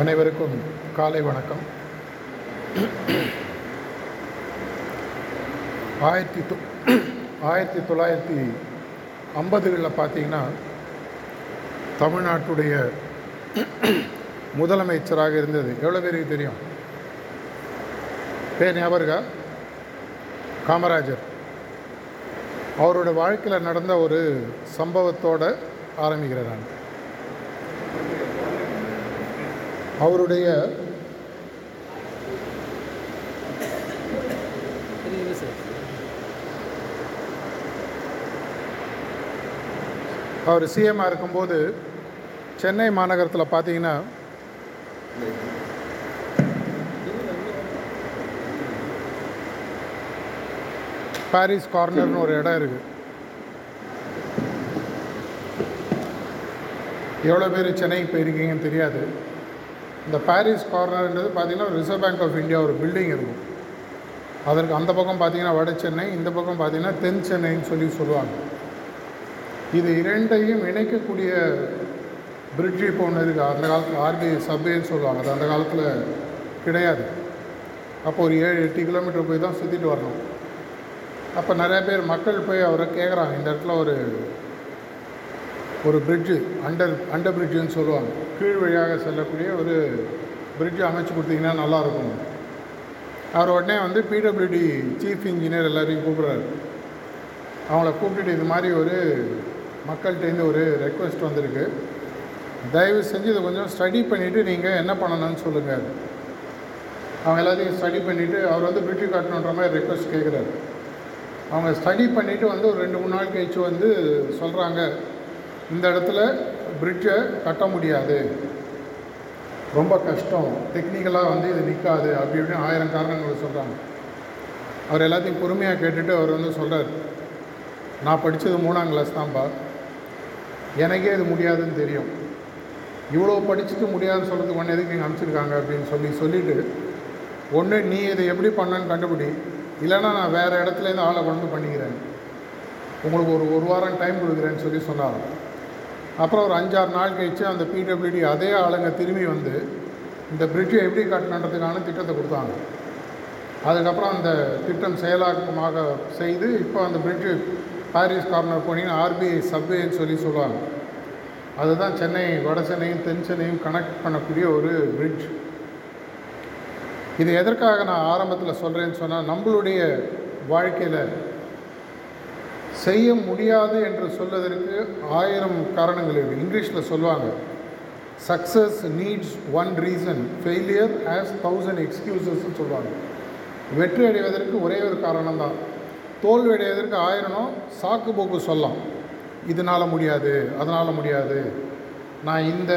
அனைவருக்கும் காலை வணக்கம். ஆயிரத்தி தொ ஆயிரத்தி தொள்ளாயிரத்தி ஐம்பதுகளில் பார்த்தீங்கன்னா தமிழ்நாட்டுடைய முதலமைச்சராக இருந்தது. எவ்வளோ பேருக்கு தெரியும்? பேர் ஞாபகம் காமராஜர். அவரோட வாழ்க்கையில் நடந்த ஒரு சம்பவத்தோடு ஆரம்பிக்கிறேன் நான். அவருடைய அவர் சிஎம்மாக இருக்கும்போது சென்னை மாநகரத்தில் பார்த்தீங்கன்னா பாரிஸ் கார்னர்னு ஒரு இடம் இருக்குது எவ்வளோ பேர் சென்னைக்கு போயிருக்கீங்கன்னு தெரியாது. இந்த பாரிஸ் கார்னர்ன்றது பார்த்தீங்கன்னா ரிசர்வ் பேங்க் ஆஃப் இந்தியா ஒரு பில்டிங் இருக்கும். அதற்கு அந்த பக்கம் பார்த்தீங்கன்னா வட சென்னை இந்த பக்கம் பார்த்திங்கன்னா தென் சென்னைன்னு சொல்லி சொல்லுவாங்க. இது இரண்டையும் இணைக்கக்கூடிய பிரிட்ஜ் இப்போ ஒன்று இருக்குது அந்த காலத்தில் ஆர்பிஐ சப்வேன்னு சொல்லுவாங்க. அது அந்த காலத்தில் கிடையாது. அப்போ ஒரு ஏழு எட்டு கிலோமீட்டர் போய் தான் சுற்றிட்டு வரணும். அப்போ நிறைய பேர் மக்கள் போய் அவரை கேட்குறாங்க இந்த இடத்துல ஒரு ஒரு பிரிட்ஜு அண்டர் அண்டர் பிரிட்ஜுன்னு சொல்லுவாங்க. கீழ் வழியாக செல்லக்கூடிய ஒரு பிரிட்ஜு அமைச்சு கொடுத்தீங்கன்னா நல்லாயிருக்கும். அவர் உடனே வந்து பிடபிள்யூடி சீஃப் இன்ஜினியர் எல்லாரையும் கூப்பிட்றாரு. அவங்கள கூப்பிட்டுட்டு இது மாதிரி ஒரு மக்கள்கிட்டேருந்து ஒரு ரெக்வெஸ்ட் வந்திருக்கு. தயவு செஞ்சு இதை கொஞ்சம் ஸ்டடி பண்ணிவிட்டு நீங்கள் என்ன பண்ணணும்னு சொல்லுங்கள் அவங்க எல்லாத்தையும் ஸ்டடி பண்ணிவிட்டு அவர் வந்து பிரிட்ஜு காட்டணுன்ற மாதிரி ரெக்வெஸ்ட் கேட்குறாரு அவங்க ஸ்டடி பண்ணிவிட்டு வந்து ஒரு ரெண்டு மூணு நாள் கழிச்சு வந்து சொல்கிறாங்க இந்த இடத்துல பிரிட்ஜை கட்ட முடியாது. ரொம்ப கஷ்டம். டெக்னிக்கலாக வந்து இது நிற்காது அப்படி இப்படின்னு ஆயிரம் காரணங்கள் சொல்கிறாங்க அவர் எல்லாத்தையும் பொறுமையாக கேட்டுட்டு அவர் வந்து சொல்கிறார் நான் படித்தது மூணாம் கிளாஸ் தான்ப்பா எனக்கே இது முடியாதுன்னு தெரியும். இவ்வளோ படிச்சுட்டு முடியாதுன்னு சொல்கிறதுக்கு ஒன்று எதுக்கு இங்கே அனுப்பிச்சிருக்காங்க அப்படின்னு சொல்லி சொல்லிவிட்டு ஒன்று நீ இதை எப்படி பண்ணன்னு கண்டுபிடி. இல்லைன்னா நான் வேறு இடத்துலேருந்து ஆளை கொண்டு வந்து பண்ணிக்கிறேன். உங்களுக்கு ஒரு ஒரு வாரம் டைம் கொடுக்குறேன்னு சொல்லி சொன்னார் அப்புறம் ஒரு அஞ்சாறு நாள் கழித்து அந்த பிடபிள்யூடி அதே ஆளுங்க திரும்பி வந்து இந்த பிரிட்ஜை எப்படி கட்டணுன்றதுக்கான திட்டத்தை கொடுத்தாங்க. அதுக்கப்புறம் அந்த திட்டம் செயலாக்கமாக செய்து இப்போ அந்த பிரிட்ஜு பாரிஸ் கார்னர் போனீங்கன்னா ஆர்பிஐ சப்வேன்னு சொல்லி சொல்லுவாங்க. அதுதான் சென்னை வட சென்னையும் தென் சென்னையும் கனெக்ட் பண்ணக்கூடிய ஒரு பிரிட்ஜ் இது எதற்காக நான் ஆரம்பத்தில் சொல்கிறேன்னு சொன்னால் நம்மளுடைய வாழ்க்கையில் செய்ய முடியாது என்று சொல்வதற்கு ஆயிரம் காரணங்கள் இருக்குது இங்கிலீஷில் சொல்லுவாங்க success needs one reason failure has thousand எக்ஸ்கியூசஸ்ன்னு சொல்லுவாங்க. வெற்றி அடைவதற்கு ஒரே ஒரு காரணம் தான். தோல்வி அடைவதற்கு ஆயிரனும் சாக்கு போக்கு சொல்லலாம். இதனால் முடியாது அதனால் முடியாது. நான் இந்த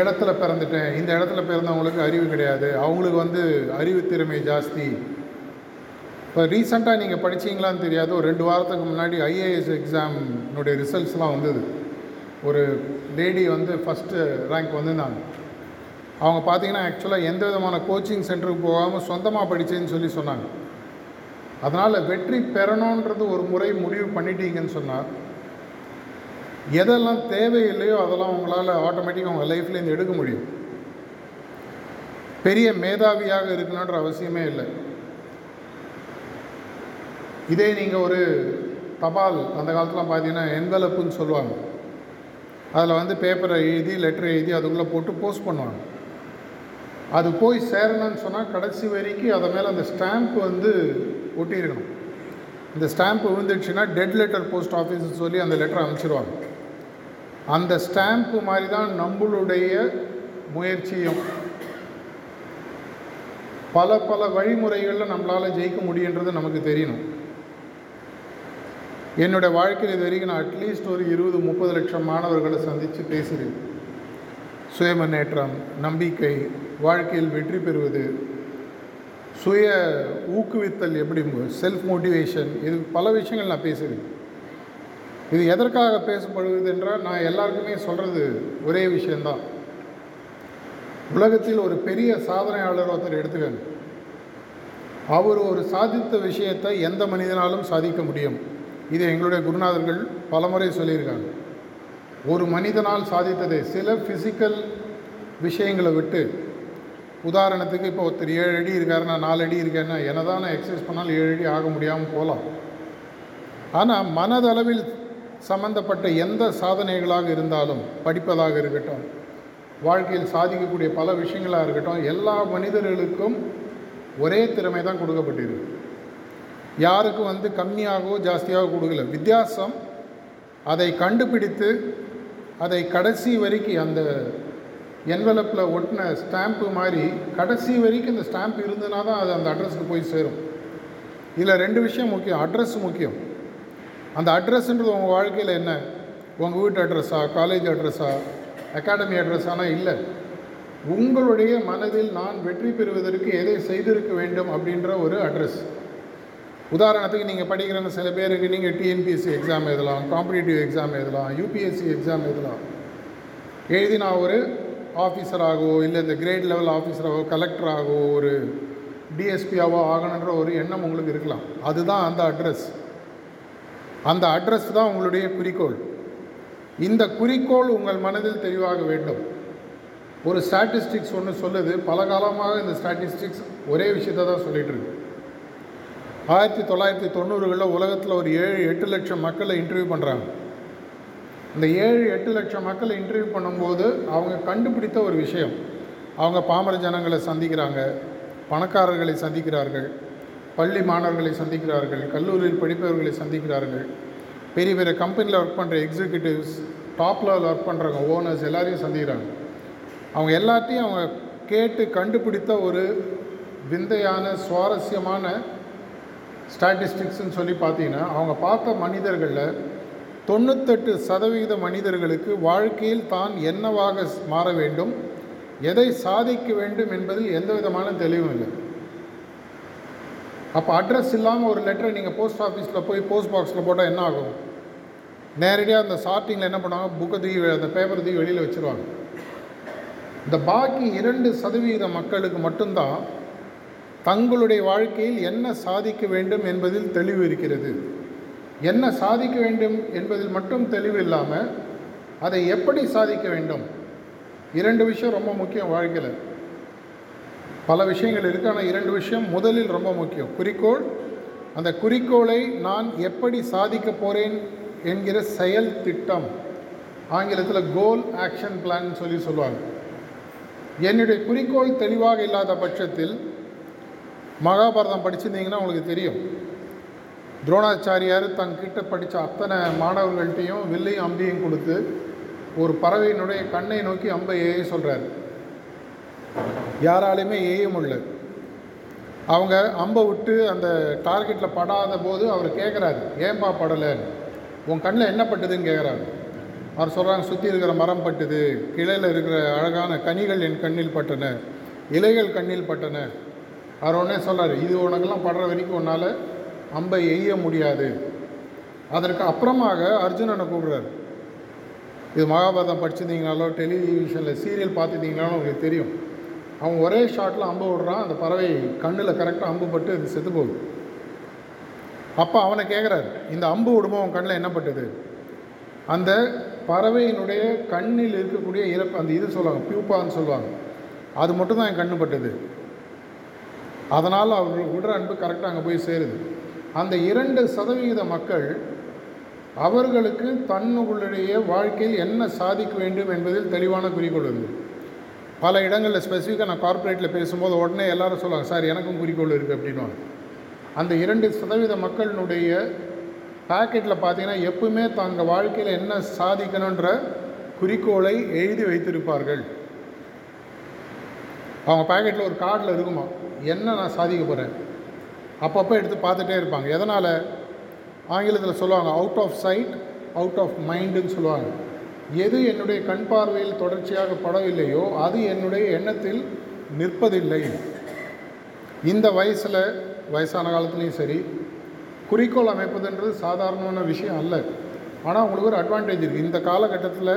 இடத்துல பிறந்துட்டேன் இந்த இடத்துல பிறந்தவங்களுக்கு அறிவு கிடையாது. அவங்களுக்கு வந்து அறிவு திறமை ஜாஸ்தி. இப்போ ரீசெண்டாக நீங்கள் படிச்சீங்களான்னு தெரியாது. ஒரு ரெண்டு வாரத்துக்கு முன்னாடி ஐஏஎஸ் எக்ஸாம்னுடைய ரிசல்ட்ஸ்லாம் வந்தது. ஒரு லேடி வந்து ஃபஸ்ட்டு ரேங்க் வந்திருந்தாங்க. அவங்க பார்த்தீங்கன்னா ஆக்சுவலாக எந்த விதமான கோச்சிங் சென்டருக்கு போகாமல் சொந்தமாக படித்தேன்னு சொல்லி சொன்னாங்க. அதனால் வெற்றி பெறணுன்றது ஒரு முறை முடிவு பண்ணிட்டீங்கன்னு சொன்னார் எதெல்லாம் தேவையில்லையோ அதெல்லாம் உங்களால் ஆட்டோமேட்டிக்காக உங்கள் லைஃப்லேருந்து எடுக்க முடியும். பெரிய மேதாவியாக இருக்கணுன்ற அவசியமே இல்லை. இதே நீங்கள் ஒரு தபால் அந்த காலத்தில் பார்த்தீங்கன்னா என்வலப்புன்னு சொல்லுவாங்க. அதில் வந்து பேப்பரை எழுதி லெட்டர் எழுதி அதுக்குள்ளே போட்டு போஸ்ட் பண்ணுவாங்க. அது போய் சேரணும்னு சொன்னால் கடைசி வரைக்கும் அதை மேலே அந்த ஸ்டாம்ப் வந்து ஒட்டியிருக்கணும். இந்த ஸ்டாம்ப் விழுந்துடுச்சுன்னா டெட் லெட்டர் போஸ்ட் ஆஃபீஸ்னு சொல்லி அந்த லெட்டரை அனுப்பிச்சிடுவாங்க அந்த ஸ்டாம்ப்பு மாதிரி தான் நம்மளுடைய முயற்சியும். பல பல வழிமுறைகளில் நம்மளால் ஜெயிக்க முடியுன்றது நமக்கு தெரியணும். என்னோடய வாழ்க்கையில் இது வரைக்கும் நான் அட்லீஸ்ட் ஒரு இருபது முப்பது லட்சம் மாணவர்களை சந்தித்து பேசுகிறேன் சுய முன்னேற்றம் நம்பிக்கை வாழ்க்கையில் வெற்றி பெறுவது சுய ஊக்குவித்தல் எப்படி செல்ஃப் மோட்டிவேஷன் இது பல விஷயங்கள் நான் பேசுகிறேன் இது எதற்காக பேசப்படுவது என்றால் நான் எல்லாருக்குமே சொல்கிறது ஒரே விஷயந்தான் உலகத்தில் ஒரு பெரிய சாதனையாளர் ஒருத்தர் எடுத்துக்கங்க. அவர் ஒரு சாதித்த விஷயத்தை எந்த மனிதனாலும் சாதிக்க முடியும். இது எங்களுடைய குருநாதர்கள் பலமுறை சொல்லியிருக்காங்க. ஒரு மனிதனால் சாதித்தது சில ஃபிசிக்கல் விஷயங்களை விட்டு உதாரணத்துக்கு இப்போ ஒருத்தர் ஏழு அடி இருக்காருன்னா நாலு அடி இருக்கேன்னா என்ன தான் நான் எக்ஸசைஸ் பண்ணாலும் ஏழு அடி ஆக முடியாமல் போகலாம். ஆனால் மனதளவில் சம்பந்தப்பட்ட எந்த சாதனைகளாக இருந்தாலும் படிப்பதாக இருக்கட்டும் வாழ்க்கையில் சாதிக்கக்கூடிய பல விஷயங்களாக இருக்கட்டும் எல்லா மனிதர்களுக்கும் ஒரே திறமை தான் கொடுக்கப்பட்டிருக்கு. யாருக்கும் வந்து கம்மியாகவோ ஜாஸ்தியாகவோ கொடுக்கல. வித்தியாசம் அதை கண்டுபிடித்து அதை கடைசி வரைக்கும் அந்த என்வலப்பில் ஒட்டின ஸ்டாம்ப்பு மாதிரி கடைசி வரைக்கும் இந்த ஸ்டாம்ப் இருந்ததுனா தான் அது அந்த அட்ரஸ்க்கு போய் சேரும். இதில் ரெண்டு விஷயம் முக்கியம். அட்ரஸ் முக்கியம். அந்த அட்ரஸ்ன்றது உங்கள் வாழ்க்கையில் என்ன? உங்கள் வீட்டு அட்ரஸா காலேஜ் அட்ரஸா அகாடமி அட்ரஸானா இல்லை. உங்களுடைய மனதில் நான் வெற்றி பெறுவதற்கு எதை செய்திருக்க வேண்டும் அப்படின்ற ஒரு அட்ரஸ் உதாரணத்துக்கு நீங்கள் படிக்கிற சில பேருக்கு நீங்கள் டிஎன்பிஎஸ்சி எக்ஸாம் எழுதலாம் காம்படிட்டிவ் எக்ஸாம் எழுதலாம் யூபிஎஸ்சி எக்ஸாம் எழுதலாம். எழுதி நான் ஒரு ஆஃபீஸராகவோ இல்லை இந்த கிரேட் லெவல் ஆஃபீஸராகவோ கலெக்டராகவோ ஒரு டிஎஸ்பியாவோ ஆகணுன்ற ஒரு எண்ணம் உங்களுக்கு இருக்கலாம். அதுதான் அந்த அட்ரஸ் அந்த அட்ரஸ் தான் உங்களுடைய குறிக்கோள். இந்த குறிக்கோள் உங்கள் மனதில் தெளிவாக வேண்டும். ஒரு ஸ்டாட்டிஸ்டிக்ஸ் ஒன்று சொல்லுது. பல காலமாக இந்த ஸ்டாட்டிஸ்டிக்ஸ் ஒரே விஷயத்தை தான் சொல்லிகிட்டு இருக்கு. ஆயிரத்தி தொள்ளாயிரத்தி தொண்ணூறுகளில் உலகத்தில் ஒரு ஏழு எட்டு லட்சம் மக்களை இன்டர்வியூ பண்ணுறாங்க இந்த ஏழு எட்டு லட்சம் மக்களை இன்டர்வியூ பண்ணும்போது அவங்க கண்டுபிடித்த ஒரு விஷயம். அவங்க பாமர ஜனங்களை சந்திக்கிறாங்க பணக்காரர்களை சந்திக்கிறார்கள் பள்ளி மாணவர்களை சந்திக்கிறார்கள் கல்லூரியில் படிப்பவர்களை சந்திக்கிறார்கள். பெரிய பெரிய கம்பெனியில் ஒர்க் பண்ணுற எக்ஸிக்யூட்டிவ்ஸ் டாப் லெவல் ஒர்க் பண்ணுறவங்க ஓனர்ஸ் எல்லாரையும் சந்திக்கிறாங்க. அவங்க எல்லாத்தையும் அவங்க கேட்டு கண்டுபிடித்த ஒரு விந்தையான சுவாரஸ்யமான ஸ்டாட்டிஸ்டிக்ஸ்ன்னு சொல்லி பார்த்தீங்கன்னா அவங்க பார்த்த மனிதர்களில் தொண்ணூத்தெட்டு சதவீத மனிதர்களுக்கு வாழ்க்கையில் தான் என்னவாக மாற வேண்டும் எதை சாதிக்க வேண்டும் என்பதில் எந்த விதமான தெளிவும் இல்லை. அப்போ அட்ரஸ் இல்லாமல் ஒரு லெட்டரை நீங்கள் போஸ்ட் ஆஃபீஸில் போய் போஸ்ட் பாக்ஸில் போட்டால் என்ன ஆகும்? நேரடியாக அந்த சார்ட்டிங்கில் என்ன பண்ணுவாங்க? புக்கை தூக்கி அந்த பேப்பர் தூக்கி வெளியில் வச்சுருவாங்க. இந்த பாக்கி இரண்டு சதவீத மக்களுக்கு மட்டும்தான் தங்களுடைய வாழ்க்கையில் என்ன சாதிக்க வேண்டும் என்பதில் தெளிவு இருக்கிறது. என்ன சாதிக்க வேண்டும் என்பதில் மட்டும் தெளிவு இல்லாமல் அதை எப்படி சாதிக்க வேண்டும்? இரண்டு விஷயம் ரொம்ப முக்கியம் வாழ்க்கையில். பல விஷயங்கள் இருக்குது ஆனால் இரண்டு விஷயம் முதலில் ரொம்ப முக்கியம். குறிக்கோள் அந்த குறிக்கோளை நான் எப்படி சாதிக்க போகிறேன் என்கிற செயல் திட்டம். ஆங்கிலத்தில் கோல் ஆக்ஷன் பிளான் சொல்லி சொல்லுவாங்க. என்னுடைய குறிக்கோள் தெளிவாக இல்லாத பட்சத்தில் மகாபாரதம் படிச்சிருந்தீங்கன்னா உங்களுக்கு தெரியும். துரோணாச்சாரியார் தங்கிட்ட படித்த அத்தனை மாணவர்கள்ட்டையும் வில்லையும் அம்பையும் கொடுத்து ஒரு பறவையினுடைய கண்ணை நோக்கி அம்பை ஏய சொல்கிறார் யாராலையுமே ஏய முடியல. அவங்க அம்பை விட்டு அந்த டார்கெட்டில் படாத போது அவர் கேட்குறாரு ஏன்பா படலைன்னு உன் கண்ணில் என்ன பட்டுதுன்னு கேட்குறாரு அவர் சொல்கிறாங்க சுற்றி இருக்கிற மரம் பட்டுது கிளையில் இருக்கிற அழகான கனிகள் என் கண்ணில் பட்டன இலைகள் கண்ணில் பட்டன அவர் உடனே சொல்கிறார் இது உனக்கெல்லாம் படுற வரைக்கும் உன்னால் அம்பை எய்ய முடியாது. அதற்கு அப்புறமாக அர்ஜுனனை கூப்பிட்றாரு இது மகாபாரதம் படிச்சிருந்தீங்கனாலோ டெலிவிஷனில் சீரியல் பார்த்துருந்தீங்கனாலும் உங்களுக்கு தெரியும். அவன் ஒரே ஷாட்டில் அம்பு விடுறான் அந்த பறவை கண்ணில் கரெக்டாக அம்பு பட்டு அது செத்து போகுது. அப்போ அவனை கேட்குறாரு இந்த அம்பு விடுமோ அவன் கண்ணில் என்ன பட்டது? அந்த பறவையினுடைய கண்ணில் இருக்கக்கூடிய இறப்பு அந்த இது சொல்லுவாங்க பியூப்பான்னு சொல்லுவாங்க அது மட்டும் தான் என் கண்ணு பட்டது. அதனால் அவர்கள் விடுற அன்பு கரெக்டாக அங்கே போய் சேருது. அந்த இரண்டு சதவிகித மக்கள் அவர்களுக்கு தன்னுடைய வாழ்க்கையில் என்ன சாதிக்க வேண்டும் என்பதில் தெளிவான குறிக்கோள் இருக்குது பல இடங்களில் ஸ்பெசிஃபிக்காக நான் கார்ப்பரேட்டில் பேசும்போது உடனே எல்லாரும் சொல்லுவாங்க சார் எனக்கும் குறிக்கோள் இருக்குது அப்படின்வாங்க அந்த இரண்டு சதவீத மக்களினுடைய பேக்கெட்டில் பார்த்தீங்கன்னா எப்பவுமே தங்கள் வாழ்க்கையில் என்ன சாதிக்கணுன்ற குறிக்கோளை எழுதி வைத்திருப்பார்கள். அவங்க பேக்கெட்டில் ஒரு கார்டில் இருக்குமா? என்ன நான் சாதிக்க போகிறேன் அப்பப்போ எடுத்து பார்த்துட்டே இருப்பாங்க. எதனால்? ஆங்கிலத்தில் சொல்லுவாங்க out of sight out of மைண்டுன்னு சொல்லுவாங்க. எது என்னுடைய கண் பார்வையில் தொடர்ச்சியாக படவில்லையோ அது என்னுடைய எண்ணத்தில் நிற்பதில்லை. இந்த வயசில் வயசான காலத்துலேயும் சரி குறிக்கோள் அமைப்பதுன்றது சாதாரணமான விஷயம் அல்ல. ஆனால் உங்களுக்கு ஒரு அட்வான்டேஜ் இருக்குது இந்த காலகட்டத்தில்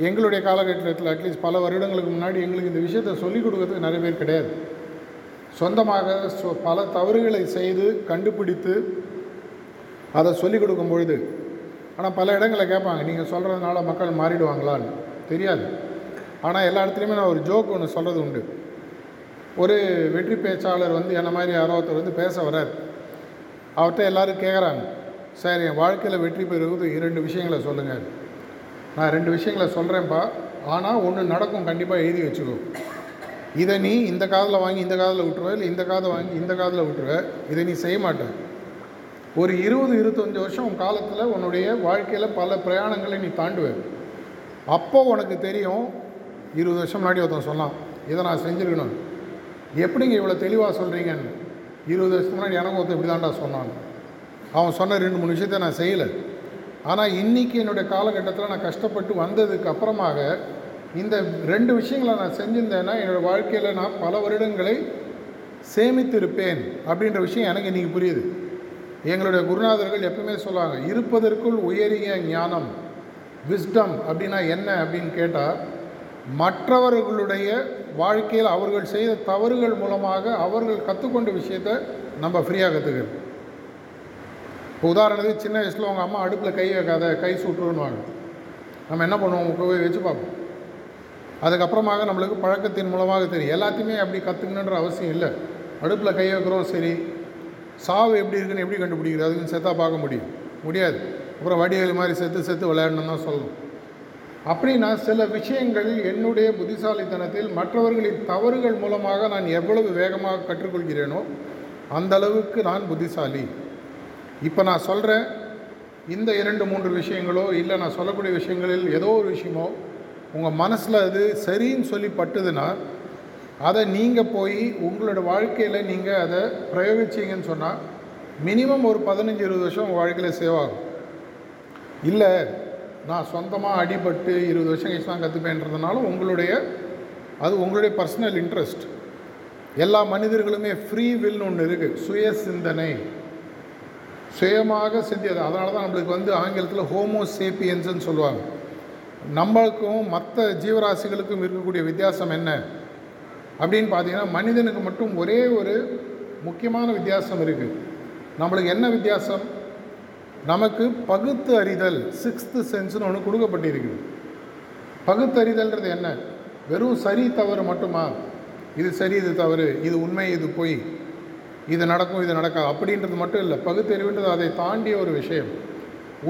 எங்களுடைய காலகட்டத்தில் அட்லீஸ்ட் பல வருடங்களுக்கு முன்னாடி எங்களுக்கு இந்த விஷயத்தை சொல்லிக் கொடுக்கறதுக்கு நிறைய பேர் கிடையாது. சொந்தமாக சொ- பல தவறுகளை செய்து கண்டுபிடித்து அதை சொல்லிக் கொடுக்கும் பொழுது ஆனால் பல இடங்களில் கேட்பாங்க நீங்கள் சொல்கிறதுனால மக்கள் மாறிடுவாங்களான்னு. தெரியாது. ஆனால் எல்லா இடத்துலையுமே நான் ஒரு ஜோக் ஒன்று சொல்கிறது உண்டு. ஒரு வெற்றி பேச்சாளர் வந்து என்ன மாதிரி யாரோ ஒருத்தர் வந்து பேச வரார் அவர்கிட்ட எல்லாரும் கேட்குறாங்க சார் என் வாழ்க்கையில் வெற்றி பெறுவது இரண்டு விஷயங்களை சொல்லுங்கள் நான் ரெண்டு விஷயங்களை சொல்கிறேன்ப்பா ஆனால் ஒன்று நடக்கும் கண்டிப்பாக எழுதி வச்சுக்கோ. இதை நீ இந்த காதில் வாங்கி இந்த காதில் விட்டுருவ இல்லை இந்த காதை வாங்கி இந்த காதில் விட்டுருவ இதை நீ செய்ய மாட்ட. ஒரு இருபது இருபத்தஞ்சி வருஷம் உன் காலத்தில் உன்னுடைய வாழ்க்கையில் பல பிரயாணங்களை நீ தாண்டுவ. அப்போ உனக்கு தெரியும் இருபது வருஷம் முன்னாடி ஒருத்தன் சொன்னான் இதை நான் செஞ்சுருக்கணும். எப்படிங்க இவ்வளோ தெளிவாக சொல்கிறீங்கன்னு இருபது வருஷத்துக்கு முன்னாடி எனக்கு ஒருத்தன் இப்படி தான்டா சொன்னான். அவன் சொன்ன ரெண்டு மூணு விஷயத்த நான் செய்யலை. ஆனால் இன்றைக்கி என்னுடைய காலகட்டத்தில் நான் கஷ்டப்பட்டு வந்ததுக்கு அப்புறமாக இந்த ரெண்டு விஷயங்களை நான் செஞ்சிருந்தேன்னா என்னோடய வாழ்க்கையில் நான் பல வருடங்களை சேமித்திருப்பேன் அப்படின்ற விஷயம் எனக்கு இன்றைக்கி புரியுது. எங்களுடைய குருநாதர்கள் எப்பவுமே சொல்லுவாங்க இருப்பதற்குள் உயரிய ஞானம் விஸ்டம் அப்படின்னா என்ன? அப்படின்னு கேட்டால் மற்றவர்களுடைய வாழ்க்கையில் அவர்கள் செய்த தவறுகள் மூலமாக அவர்கள் கற்றுக்கொண்ட விஷயத்தை நம்ம ஃப்ரீயாக கற்றுக்கிறோம் இப்போ உதாரணத்துக்கு சின்ன வயசில் உங்கள் அம்மா அடுப்பில் கை வைக்காத கை சுட்டுருன்னுவாங்க நம்ம என்ன பண்ணுவோம்? போய் வச்சு பார்ப்போம். அதுக்கப்புறமாக நம்மளுக்கு பழக்கத்தின் மூலமாக தெரியும். எல்லாத்தையுமே அப்படி கற்றுக்கணுன்ற அவசியம் இல்லை. அடுப்பில் கை வைக்கிறோம் சரி. சாவு எப்படி இருக்குன்னு எப்படி கண்டுபிடிக்கிறது? அதுக்குன்னு செத்தாக பார்க்க முடியும். முடியாது. அப்புறம் வடிவேல் மாதிரி செத்து செத்து விளையாடணும் தான் சொல்லணும். அப்படின்னா சில விஷயங்கள் என்னுடைய புத்திசாலித்தனத்தில் மற்றவர்களின் தவறுகள் மூலமாக நான் எவ்வளவு வேகமாக கற்றுக்கொள்கிறேனோ அந்த அளவுக்கு நான் புத்திசாலி. இப்போ நான் சொல்கிறேன் இந்த இரண்டு மூன்று விஷயங்களோ இல்லை நான் சொல்லக்கூடிய விஷயங்களில் ஏதோ ஒரு விஷயமோ உங்கள் மனசில் அது சரின்னு சொல்லி பட்டுதுன்னா அதை நீங்கள் போய் உங்களோட வாழ்க்கையில் நீங்கள் அதை பிரயோகிச்சிங்கன்னு சொன்னால் மினிமம் ஒரு பதினஞ்சு இருபது வருஷம் உங்கள் வாழ்க்கையில் சேவ் ஆகும். இல்லை நான் சொந்தமாக அடிபட்டு இருபது வருஷம் கழிச்சு தான் கற்றுப்பேன்றதுனால உங்களுடைய அது உங்களுடைய பர்சனல் இன்ட்ரெஸ்ட் எல்லா மனிதர்களுமே ஃப்ரீ வில்னு ஒன்று இருக்குது சுய சிந்தனை சுயமாக சிந்தியது. அதனால தான் நம்மளுக்கு வந்து ஆங்கிலத்தில் ஹோமோ சேப்பியன்ஸ்ன்னு சொல்லுவாங்க. நம்மளுக்கும் மற்ற ஜீவராசிகளுக்கும் இருக்கக்கூடிய வித்தியாசம் என்ன? அப்படின்னு பார்த்தீங்கன்னா மனிதனுக்கு மட்டும் ஒரே ஒரு முக்கியமான வித்தியாசம் இருக்குது நம்மளுக்கு என்ன வித்தியாசம்? நமக்கு பகுத்து அறிதல் சிக்ஸ்த்து சென்ஸ்னு ஒன்று கொடுக்கப்பட்டிருக்குது பகுத்தறிதல்ன்றது என்ன? வெறும் சரி தவறு மட்டுமா? இது சரி இது தவறு. இது உண்மை இது பொய். இது நடக்கும் இது நடக்காது. அப்படின்றது மட்டும் இல்லை. பகுத்தறிவுன்றது அதை தாண்டிய ஒரு விஷயம்.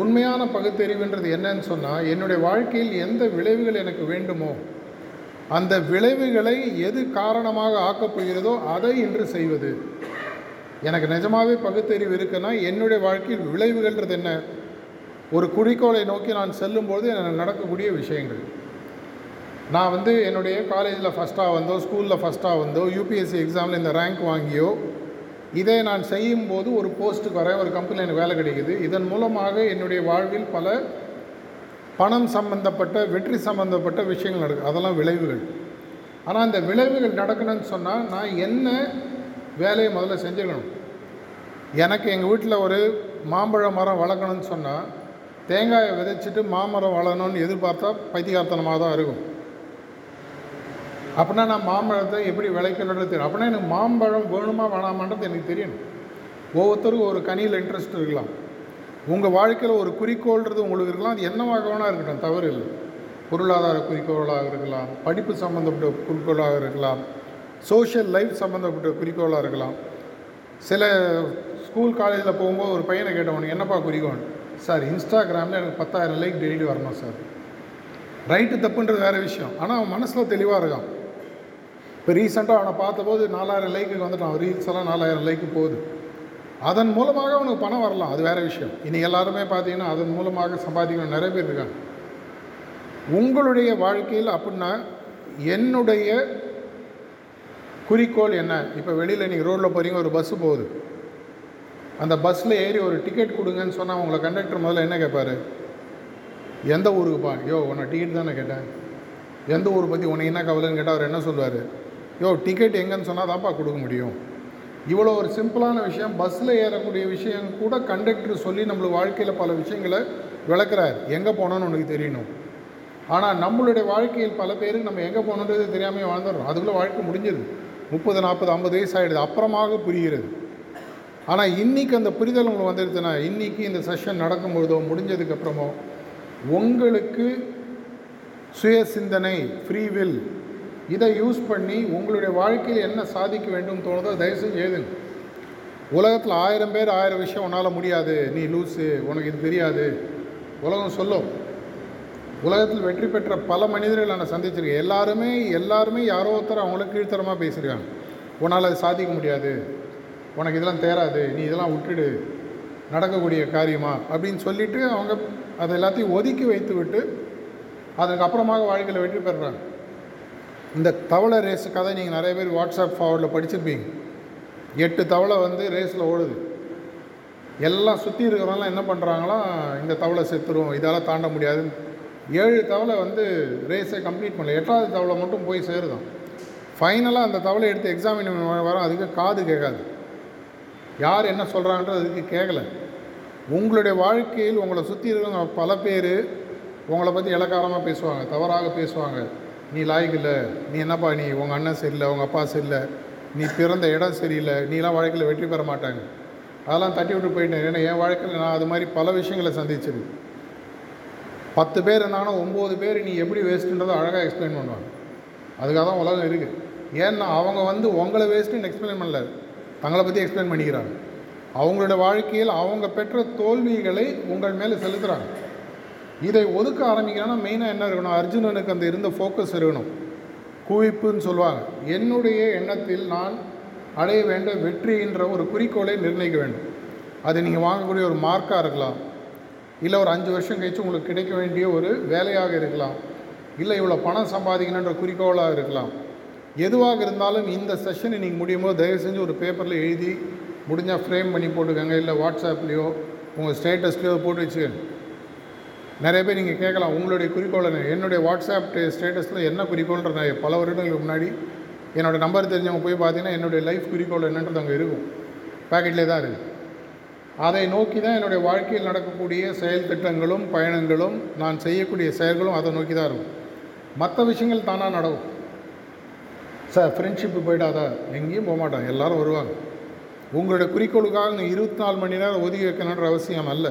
உண்மையான பகுத்தறிவுன்றது என்னன்னு சொன்னால் என்னுடைய வாழ்க்கையில் எந்த விளைவுகள் எனக்கு வேண்டுமோ அந்த விளைவுகளை எது காரணமாக ஆக்கப்போகிறதோ அதை இன்று செய்வது. எனக்கு நிஜமாகவே பகுத்தறிவு இருக்குன்னா என்னுடைய வாழ்க்கையில் விளைவுகள்ன்றது என்ன? ஒரு குறிக்கோளை நோக்கி நான் செல்லும்போது எனக்கு நடக்கக்கூடிய விஷயங்கள். நான் வந்து என்னுடைய காலேஜில் ஃபஸ்ட்டாக வந்தோ ஸ்கூலில் ஃபஸ்ட்டாக வந்தோ யூபிஎஸ்சி எக்ஸாமில் இந்த ரேங்க் வாங்கியோ இதை நான் செய்யும்போது ஒரு போஸ்ட்டுக்கு வரேன் ஒரு கம்பெனியில் எனக்கு வேலை கிடைக்குது. இதன் மூலமாக என்னுடைய வாழ்வில் பல பணம் சம்பந்தப்பட்ட வெற்றி சம்பந்தப்பட்ட விஷயங்கள் நடக்கும் அதெல்லாம் விளைவுகள். ஆனால் அந்த விளைவுகள் நடக்கணும்னு சொன்னால் நான் என்ன வேலையை முதல்ல செஞ்சுக்கணும்? எனக்கு எங்கள் வீட்டில் ஒரு மாம்பழ மரம் வளர்க்கணும்னு சொன்னால் தேங்காயை விதைச்சிட்டு மாமரம் வளரணும்னு எதிர்பார்த்தா பைத்தியகார்த்தனமாக தான் இருக்கும். அப்படின்னா நான் மாம்பழத்தை எப்படி விளைக்கணுன்றது தெரியும். அப்படின்னா எனக்கு மாம்பழம் வேணுமா வேணாமான்றது எனக்கு தெரியணும் ஒவ்வொருத்தருக்கும் ஒரு கனியில் இன்ட்ரெஸ்ட் இருக்கலாம். உங்கள் வாழ்க்கையில் ஒரு குறிக்கோள்ன்றது உங்களுக்கு இருக்கலாம். அது என்னவாக வேணா இருக்கட்டும் தவறு இல்லை. பொருளாதார குறிக்கோளாக இருக்கலாம். படிப்பு சம்மந்தப்பட்ட குறிக்கோளாக இருக்கலாம். சோஷியல் லைஃப் சம்மந்தப்பட்ட குறிக்கோளாக இருக்கலாம். சில ஸ்கூல் காலேஜில் போகும்போது ஒரு பையனை கேட்டவனுக்கு என்னப்பா குறிக்கோள் சார் இன்ஸ்டாகிராமில் எனக்கு பத்தாயிரம் லைக் டெய்லி வரணும் சார். ரைட்டு தப்புன்றது வேறு விஷயம். ஆனால் அவன் மனசில் தெளிவாக இருக்கான். இப்போ ரீசெண்டாக அவனை பார்த்தபோது நாலாயிரம் லைக்கு வந்துட்டான். ரீல்ஸ் எல்லாம் நாலாயிரம் லைக்கு போகுது. அதன் மூலமாக அவனுக்கு பணம் வரலாம். அது வேறு விஷயம். இனி எல்லாருமே பார்த்தீங்கன்னா அதன் மூலமாக சம்பாதிக்கணும். நிறைய பேர் இருக்காங்க. உங்களுடைய வாழ்க்கையில் அப்படின்னா என்னுடைய குறிக்கோள் என்ன? இப்போ வெளியில் நீங்கள் ரோட்டில் போகிறீங்க ஒரு பஸ்ஸு போகுது. அந்த பஸ்ஸில் ஏறி ஒரு டிக்கெட் கொடுங்கன்னு சொன்னால் உங்களை கண்டக்டர் முதல்ல என்ன கேட்பார்? எந்த ஊருக்குப்பா யோ உன்னை டிக்கெட் தானே கேட்டேன். எந்த ஊர் பற்றி உனக்கு என்ன கவலைன்னு கேட்டால் அவர் என்ன சொல்வார் யோ டிக்கெட் எங்கன்னு சொன்னால் தான்ப்பா கொடுக்க முடியும். இவ்வளோ ஒரு சிம்பிளான விஷயம் பஸ்ஸில் ஏறக்கூடிய விஷயம் கூட கண்டக்டர் சொல்லி நம்மளுக்கு வாழ்க்கையில் பல விஷயங்களை விளக்குறார். எங்கே போனோன்னு உனக்கு தெரியணும். ஆனால் நம்மளுடைய வாழ்க்கையில் பல பேருக்கு நம்ம எங்கே போகணுன்றது தெரியாமல் வாழ்ந்துடுறோம். அதுக்குள்ளே வாழ்க்கை முடிஞ்சிருது முப்பது நாற்பது ஐம்பது வயசு ஆகிடுது அப்புறமாக புரிகிறது. ஆனால் இன்றைக்கி அந்த புரிதல் உங்களுக்கு வந்துடுதுன்னா இன்றைக்கி இந்த செஷன் நடக்கும்பொழுதோ முடிஞ்சதுக்கப்புறமோ உங்களுக்கு சுய சிந்தனை ஃப்ரீவில் இதை யூஸ் பண்ணி உங்களுடைய வாழ்க்கையில் என்ன சாதிக்க வேண்டும் தோணுதோ தயவுசெய்து எழுதுங்க. உலகத்தில் ஆயிரம் பேர் ஆயிரம் விஷயம் உன்னால் முடியாது. நீ லூஸு உனக்கு இது தெரியாது. உலகம் சொல்லும். உலகத்தில் வெற்றி பெற்ற பல மனிதர்களை நான் சந்திச்சிருக்கேன். எல்லாருமே எல்லாருமே யாரோ ஒருத்தர் அவங்கள கீழ்த்தரமாக பேசியிருக்காங்க. உன்னால் அது சாதிக்க முடியாது. உனக்கு இதெல்லாம் தேராது. நீ இதெல்லாம் விட்டுடு. நடக்கக்கூடிய காரியமா? அப்படின்னு சொல்லிவிட்டு அவங்க அதை எல்லாத்தையும் ஒதுக்கி வைத்து விட்டு அதுக்கப்புறமாக வாழ்க்கையில் வெற்றி பெறுறாங்க. இந்த தவளை ரேஸு கதை நீங்கள் நிறைய பேர் வாட்ஸ்அப் ஃபார்வர்டில் படிச்சிருப்பீங்க. எட்டு தவளை வந்து ரேஸில் ஓடுது. எல்லாம் சுற்றி இருக்கிறவங்களாம் என்ன பண்ணுறாங்களாம் இந்த தவளை செத்துரும் இதால் தாண்ட முடியாது. ஏழு தவளை வந்து ரேஸை கம்ப்ளீட் பண்ணல. எட்டாவது தவளை மட்டும் போய் சேருதான். ஃபைனலாக அந்த தவளை எடுத்து எக்ஸாமின் வரும் அதுக்கு காது கேட்காது. யார் என்ன சொல்கிறாங்கன்றது அதுக்கு கேட்கல. உங்களுடைய வாழ்க்கையில் உங்களை சுற்றி இருக்கிறவங்க பல பேர் உங்களை பற்றி இலக்காரமாக பேசுவாங்க தவறாக பேசுவாங்க. நீ லாய்க்கு இல்லை நீ என்னப்பா நீ உங்கள் அண்ணன் சரியில்லை உங்கள் அப்பா சரியில்லை நீ பிறந்த இடம் சரியில்லை நீலாம் வாழ்க்கையில் வெற்றி பெற மாட்டாங்க. அதெல்லாம் தட்டி விட்டு போயிட்டேன். ஏன்னா என் வாழ்க்கையில் நான் அது மாதிரி பல விஷயங்களை சந்திச்சிரு பத்து பேர் இருந்தாங்கன்னா ஒம்பது பேர் நீ எப்படி வேஸ்ட்டுன்றதை அழகாக எக்ஸ்பிளைன் பண்ணுவாங்க. அதுக்காக தான் உலகம் இருக்குது ஏன்னா அவங்க வந்து உங்களை வேஸ்ட்டுன்னு எக்ஸ்பிளைன் பண்ணல. தங்களை பற்றி எக்ஸ்பிளைன் பண்ணிக்கிறாங்க. அவங்களோட வாழ்க்கையில் அவங்க பெற்ற தோல்விகளை உங்கள் மேலே செலுத்துகிறாங்க இதை ஒதுக்க ஆரம்பிக்கணும்னா மெயினாக என்ன இருக்கணும்? அர்ஜுனனுக்கு அந்த இருந்த ஃபோக்கஸ் இருக்கணும். குவிப்புன்னு சொல்லுவாங்க. என்னுடைய எண்ணத்தில் நான் அடைய வேண்ட வெற்றின்ற ஒரு குறிக்கோளை நிர்ணயிக்க வேண்டும். அது நீங்கள் வாங்கக்கூடிய ஒரு மார்க்காக இருக்கலாம். இல்லை ஒரு அஞ்சு வருஷம் கழிச்சு உங்களுக்கு கிடைக்க வேண்டிய ஒரு வேலையாக இருக்கலாம். இல்லை இவ்வளோ பணம் சம்பாதிக்கணுன்ற குறிக்கோளாக இருக்கலாம். எதுவாக இருந்தாலும் இந்த செஷனை நீங்கள் முடியும் போது தயவு செஞ்சு ஒரு பேப்பரில் எழுதி முடிஞ்சால் ஃப்ரேம் பண்ணி போட்டுக்கோங்க. இல்லை வாட்ஸ்அப்லேயோ உங்கள் ஸ்டேட்டஸ்லேயோ போட்டு வச்சுக்கோங்க. நிறைய பேர் நீங்கள் கேட்கலாம் உங்களுடைய குறிக்கோள் என்ன? என்னுடைய வாட்ஸ்அப் ஸ்டேட்டஸில் என்ன குறிக்கோள்ன்ற நான் பல வருடங்களுக்கு முன்னாடி என்னோடய நம்பர் தெரிஞ்சவங்க போய் பார்த்தீங்கன்னா என்னுடைய லைஃப் குறிக்கோள் என்னன்றது அங்கே இருக்கும். பேக்கெட்லேயே தான் இருக்குது அதை நோக்கி தான் என்னுடைய வாழ்க்கையில் நடக்கக்கூடிய செயல் திட்டங்களும் பயணங்களும் நான் செய்யக்கூடிய செயல்களும் அதை நோக்கி தான் இருக்கும். மற்ற விஷயங்கள் தானாக நடக்கும். சார் ஃப்ரெண்ட்ஷிப்பு போயிடாதா எங்கேயும் போக மாட்டாங்க. எல்லோரும் வருவாங்க. உங்களுடைய குறிக்கோளுக்காக நீங்கள் இருபத்தி நாலு மணி நேரம் ஒதுக்கி வைக்கணுன்ற அவசியம் அல்ல.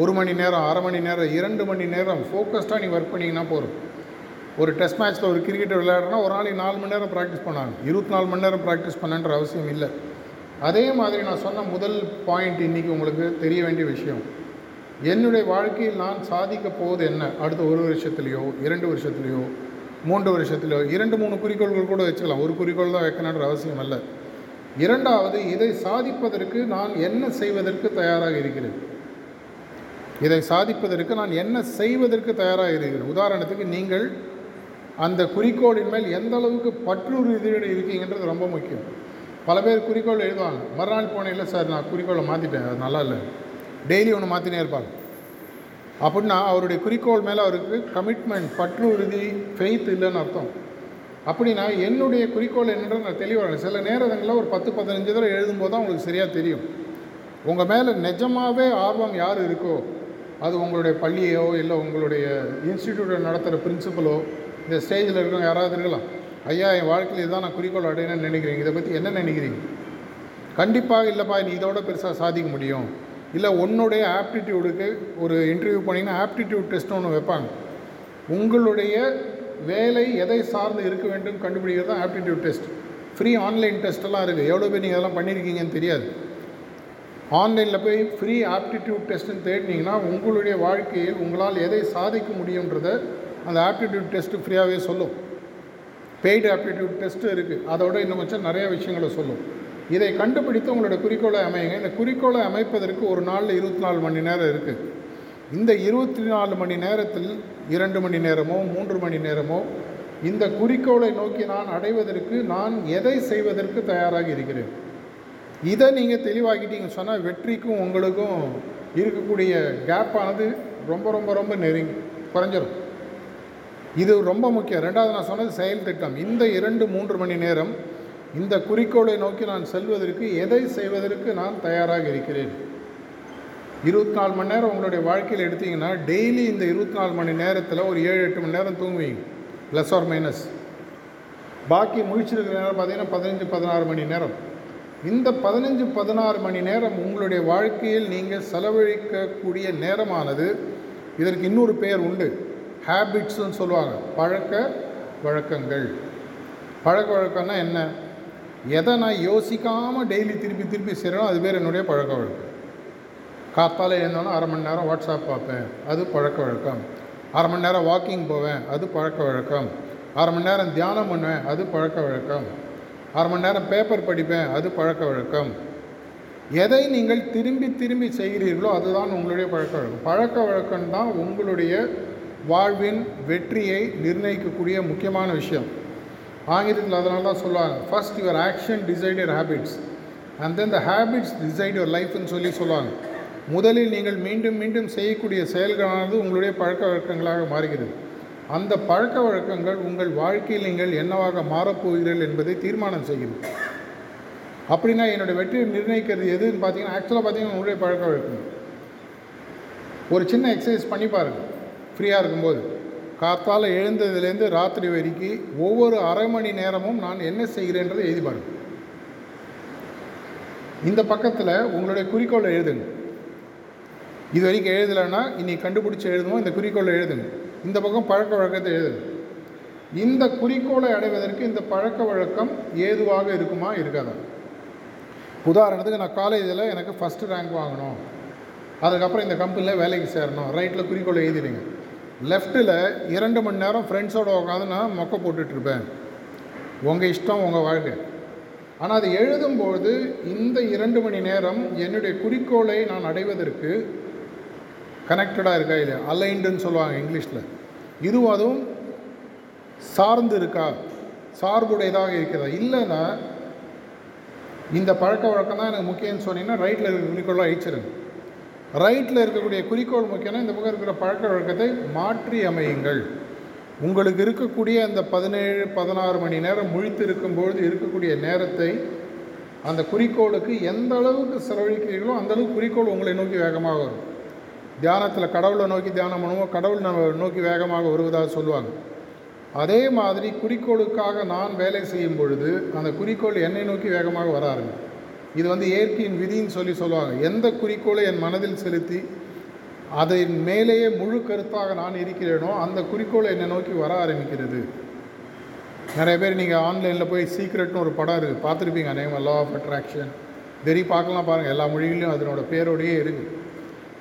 ஒரு மணி நேரம் அரை மணி நேரம் இரண்டு மணி நேரம் ஃபோக்கஸ்டாக நீ ஒர்க் பண்ணிங்கன்னா போதும். ஒரு டெஸ்ட் மேட்ச்சில் ஒரு கிரிக்கெட் விளையாடுறனா ஒரு நாளைக்கு நாலு மணி நேரம் ப்ராக்டிஸ் பண்ணாங்க. இருபத்தி நாலு மணி நேரம் ப்ராக்டிஸ் பண்ணன்ற அவசியம் இல்லை. அதே மாதிரி நான் சொன்ன முதல் பாயிண்ட் இன்றைக்கி உங்களுக்கு தெரிய வேண்டிய விஷயம். என்னுடைய வாழ்க்கையில் நான் சாதிக்க போவது என்ன? அடுத்த ஒரு வருஷத்துலேயோ இரண்டு வருஷத்துலேயோ மூன்று வருஷத்துலையோ இரண்டு மூணு குறிக்கோள்கள் கூட வச்சுக்கலாம். ஒரு குறிக்கோள் தான் வைக்கணுன்ற அவசியம் அல்ல. இரண்டாவது இதை சாதிப்பதற்கு நான் என்ன செய்வதற்கு தயாராக இருக்கிறேன்? இதை சாதிப்பதற்கு நான் என்ன செய்வதற்கு தயாராக இருக்கிறேன்? உதாரணத்துக்கு நீங்கள் அந்த குறிக்கோளின் மேல் எந்த அளவுக்கு பற்றுறுதியோடு இருக்கீங்கன்றது ரொம்ப முக்கியம். பல பேர் குறிக்கோள் எழுதுவாங்க. மறுநாள் போனேன் சார் நான் குறிக்கோளை மாற்றிட்டேன் அது நல்லா இல்லை. டெய்லி ஒன்று மாற்றினே இருப்பாங்க. அப்படின்னா அவருடைய குறிக்கோள் மேலே அவருக்கு கமிட்மெண்ட் பற்று உறுதி ஃபெய்த் இல்லைன்னு அர்த்தம். அப்படின்னா என்னுடைய குறிக்கோள் என்னன்றது நான் தெளிவாக சில நேரங்களில் ஒரு பத்து பதினஞ்சு தடவை எழுதும்போது தான் உங்களுக்கு சரியாக தெரியும். உங்கள் மேலே நிஜமாகவே ஆர்வம் யார் இருக்கோ அது உங்களுடைய பள்ளியோ இல்லை உங்களுடைய இன்ஸ்டிடியூட்டை நடத்துகிற பிரின்சிபலோ இந்த ஸ்டேஜில் இருக்கிறவங்க யாராவது இருக்கலாம். ஐயா என் வாழ்க்கையில் இதுதான் நான் குறிக்கோள் அடையணும்னு நினைக்கிறீங்க. இதை பற்றி என்ன நினைக்கிறீங்க? கண்டிப்பாக இல்லைப்பா நீ இதோட பெருசாக சாதிக்க முடியும். இல்லை உன்னுடைய ஆப்டிடியூடுக்கு ஒரு இன்டர்வியூ பண்ணிங்கன்னா ஆப்டிடியூட் டெஸ்ட் ஒன்று வைப்பாங்க. உங்களுடைய வேலை எதை சார்ந்து இருக்க வேண்டும் கண்டுபிடிக்கிறது தான் ஆப்டிடியூட் டெஸ்ட் ஃப்ரீ ஆன்லைன் டெஸ்ட்டெல்லாம் இருக்குது எவ்வளோ பேர் நீங்கள் அதெல்லாம் பண்ணியிருக்கீங்கன்னு தெரியாது. ஆன்லைனில் போய் ஃப்ரீ ஆப்டிடியூட் டெஸ்ட்டுன்னு தேடினீங்கன்னா உங்களுடைய வாழ்க்கையில் உங்களால் எதை சாதிக்க முடியுன்றத அந்த ஆப்டிடியூட் டெஸ்ட்டு ஃப்ரீயாகவே சொல்லும். பெய்டு ஆப்டிடியூட் டெஸ்ட்டு இருக்குது அதோட இன்னும் வச்சால் நிறைய விஷயங்களை சொல்லும். இதை கண்டுபிடித்து உங்களோட குறிக்கோளை அமையுங்க. இந்த குறிக்கோளை அமைப்பதற்கு ஒரு நாளில் இருபத்தி நாலு மணி நேரம் இருக்குது இந்த இருபத்தி நாலு மணி நேரத்தில் இரண்டு மணி நேரமோ மூன்று மணி நேரமோ இந்த குறிக்கோளை நோக்கி நான் அடைவதற்கு நான் எதை செய்வதற்கு தயாராக இருக்கிறேன்? இதை நீங்கள் தெளிவாக்கிட்டீங்க சொன்னால் வெற்றிக்கும் உங்களுக்கும் இருக்கக்கூடிய கேப்பானது ரொம்ப ரொம்ப ரொம்ப நெருங்கி குறைஞ்சிரும். இது ரொம்ப முக்கியம். ரெண்டாவது நான் சொன்னது செயல் திட்டம். இந்த இரண்டு மூன்று மணி நேரம் இந்த குறிக்கோளை நோக்கி நான் செல்வதற்கு எதை செய்வதற்கு நான் தயாராக இருக்கிறேன்? இருபத்தி நாலு மணி நேரம் உங்களுடைய வாழ்க்கையில் எடுத்தீங்கன்னா டெய்லி இந்த இருபத்தி நாலு மணி நேரத்தில் ஒரு ஏழு எட்டு மணி நேரம் தூங்குவீங்க. ப்ளஸ் ஆர் மைனஸ் பாக்கி முழிச்சிருக்கிற நேரம் பார்த்தீங்கன்னா பதினஞ்சு பதினாறு மணி நேரம். இந்த பதினஞ்சு பதினாறு மணி நேரம் உங்களுடைய வாழ்க்கையில் நீங்கள் செலவழிக்கக்கூடிய நேரமானது இதற்கு இன்னொரு பெயர் உண்டு. ஹேபிட்ஸ்னு சொல்லுவாங்க. பழக்க வழக்கங்கள். பழக்க வழக்கம்னா என்ன? எதை நான் யோசிக்காமல் டெய்லி திருப்பி திருப்பி செய்கிறோம் அது பேர் என்னுடைய பழக்க வழக்கம். காத்தால எழுந்தோன்னா அரை மணி நேரம் வாட்ஸ்அப் பார்ப்பேன். அது பழக்க வழக்கம். அரை மணி நேரம் வாக்கிங் போவேன். அது பழக்க வழக்கம். அரை மணி நேரம் தியானம் பண்ணுவேன். அது பழக்க வழக்கம். அரை மணி நேரம் பேப்பர் படிப்பேன் அது பழக்க வழக்கம். எதை நீங்கள் திரும்பி திரும்பி செய்கிறீர்களோ அதுதான் உங்களுடைய பழக்க வழக்கம். பழக்க வழக்கம் தான் உங்களுடைய வாழ்வின் வெற்றியை நிர்ணயிக்கக்கூடிய முக்கியமான விஷயம். ஆங்கிலத்தில் அதனால தான் சொல்லுவாங்க first your action decide your habits and then the habits decide your லைஃப்னு சொல்லி சொல்லுவாங்க. முதலில் நீங்கள் மீண்டும் மீண்டும் செய்யக்கூடிய செயல்களானது உங்களுடைய பழக்க வழக்கங்களாக மாறுகிறது. அந்த பழக்க வழக்கங்கள் உங்கள் வாழ்க்கையில் நீங்கள் என்னவாக மாறப்போகிறீர்கள் என்பதை தீர்மானம் செய்யும். அப்படின்னா என்னோடய வெற்றியை நிர்ணயிக்கிறது எதுன்னு பார்த்தீங்கன்னா ஆக்சுவலாக பார்த்தீங்கன்னா உங்களுடைய பழக்க வழக்கம். ஒரு சின்ன எக்ஸசைஸ் பண்ணி பாருங்கள் ஃப்ரீயாக இருக்கும்போது. காத்தால் எழுந்ததுலேருந்து ராத்திரி வரைக்கும் ஒவ்வொரு அரை மணி நேரமும் நான் என்ன செய்கிறேன்றதை எழுதி பாருங்கள் இந்த பக்கத்தில் உங்களுடைய குறிக்கோளை எழுதுங்க. இது வரைக்கும் எழுதலைன்னா இன்னைக்கு கண்டுபிடிச்சி எழுதுவோம் இந்த குறிக்கோளை எழுதுங்க. இந்த பக்கம் பழக்க வழக்கத்தை எழுது இந்த குறிக்கோளை அடைவதற்கு இந்த பழக்க வழக்கம் ஏதுவாக இருக்குமா? இருக்காதா? உதாரணத்துக்கு நான் காலேஜில் எனக்கு ஃபஸ்ட்டு ரேங்க் வாங்கணும். அதுக்கப்புறம் இந்த கம்பெனியில் வேலைக்கு சேரணும். ரைட்டில் குறிக்கோளை எழுதிடுங்க. லெஃப்ட்டில் இரண்டு மணி நேரம் ஃப்ரெண்ட்ஸோடு உட்காந்து நான் மொக்க போட்டுட்ருப்பேன் உங்கள் இஷ்டம் உங்கள் வாழ்க்கை. ஆனால் அது எழுதும்போது இந்த இரண்டு மணி நேரம் என்னுடைய குறிக்கோளை நான் அடைவதற்கு கனெக்டடாக இருக்கா இல்லையா? அலைண்டுன்னு சொல்லுவாங்க இங்கிலீஷில். இதுவும் அதுவும் சார்ந்து இருக்கா? சார்புடையதாக இருக்கிறதா? இல்லைன்னா இந்த பழக்க வழக்கம் தான் எனக்கு முக்கியம்னு சொன்னீங்கன்னா ரைட்டில் இருக்கிற குறிக்கோளாக அழிச்சிருங்க ரைட்டில் இருக்கக்கூடிய குறிக்கோள் முக்கியம்னா இந்த பக்கம் இருக்கிற பழக்க வழக்கத்தை மாற்றி அமையுங்கள். உங்களுக்கு இருக்கக்கூடிய அந்த பதினேழு பதினாறு மணி நேரம் முழித்து இருக்கும்பொழுது இருக்கக்கூடிய நேரத்தை அந்த குறிக்கோளுக்கு எந்த அளவுக்கு செலவழிக்கிறீர்களோ அந்தளவுக்கு குறிக்கோள் உங்களை நோக்கி வேகமாக வரும். தியானத்தில் கடவுளை நோக்கி தியானம் பண்ணுவோம் கடவுள் நம்ம நோக்கி வேகமாக வருவதாக சொல்லுவாங்க. அதே மாதிரி குறிக்கோளுக்காக நான் வேலை செய்யும் பொழுது அந்த குறிக்கோள் என்னை நோக்கி வேகமாக வர ஆரம்பிக்கும். இது வந்து இயற்கையின் விதின்னு சொல்லி சொல்லுவாங்க. எந்த குறிக்கோளை என் மனதில் செலுத்தி அதன் மேலேயே முழு கருத்தாக நான் இருக்கிறேனோ அந்த குறிக்கோளை என்னை நோக்கி வர ஆரம்பிக்கிறது. நிறைய பேர் நீங்கள் ஆன்லைனில் போய் சீக்ரெட்னு ஒரு படம் இருக்குது பார்த்துருப்பீங்க நேம் லா ஆஃப் அட்ராக்ஷன் தெரி பார்க்கலாம் பாருங்கள் எல்லா மொழிகளிலும் அதனோட பேரோடையே இருக்குது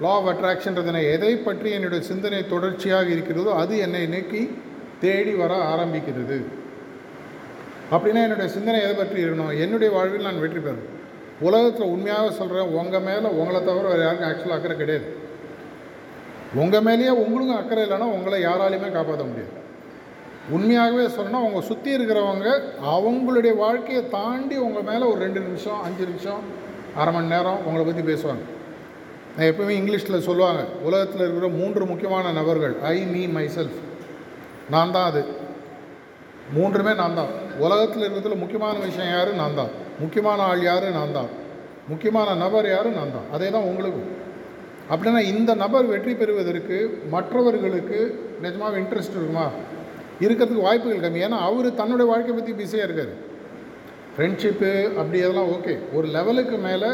லா ஆஃப் அட்ராக்ஷன்றதுனை எதை பற்றி என்னுடைய சிந்தனை தொடர்ச்சியாக இருக்கிறதோ அது என்னை நோக்கி தேடி வர ஆரம்பிக்கிறது. அப்படின்னா என்னுடைய சிந்தனை எதை பற்றி இருக்கணும்? என்னுடைய வாழ்வில் நான் வெற்றி பெறணும். உலகத்தில் உண்மையாக சொல்கிறேன் உங்கள் மேலே உங்களை தவிர வேறு யாருக்கும் ஆக்சுவலாக அக்கறை கிடையாது. உங்கள் மேலேயே உங்களுக்கும் அக்கறை இல்லைன்னா உங்களை யாராலையுமே காப்பாற்ற முடியாது. உண்மையாகவே சொன்னால் உங்கள் சுற்றி இருக்கிறவங்க அவங்களுடைய வாழ்க்கையை தாண்டி உங்கள் மேலே ஒரு ரெண்டு நிமிஷம் அஞ்சு நிமிஷம் அரை மணி நேரம் உங்களை பற்றி பேசுவாங்க. நான் எப்பவுமே இங்கிலீஷில் சொல்லுவாங்க. உலகத்தில் இருக்கிற மூன்று முக்கியமான நபர்கள் ஐ மீ மை செல்ஃப் நான் தான் அது. மூன்றுமே நான் தான். உலகத்தில் இருக்கிறதுல முக்கியமான விஷயம் யார்? நான் தான். முக்கியமான ஆள் யார்? நான் தான். முக்கியமான நபர் யார்? நான் தான். அதே தான் உங்களுக்கும். அப்படின்னா இந்த நபர் வெற்றி பெறுவதற்கு மற்றவர்களுக்கு நிஜமாக இன்ட்ரெஸ்ட் இருக்குமா? இருக்கிறதுக்கு வாய்ப்புகள் கம்மி. ஏன்னா அவர் தன்னுடைய வாழ்க்கையை பற்றி பிஸியாக இருக்கார். ஃப்ரெண்ட்ஷிப்பு அப்படி அதெல்லாம் ஓகே ஒரு லெவலுக்கு மேலே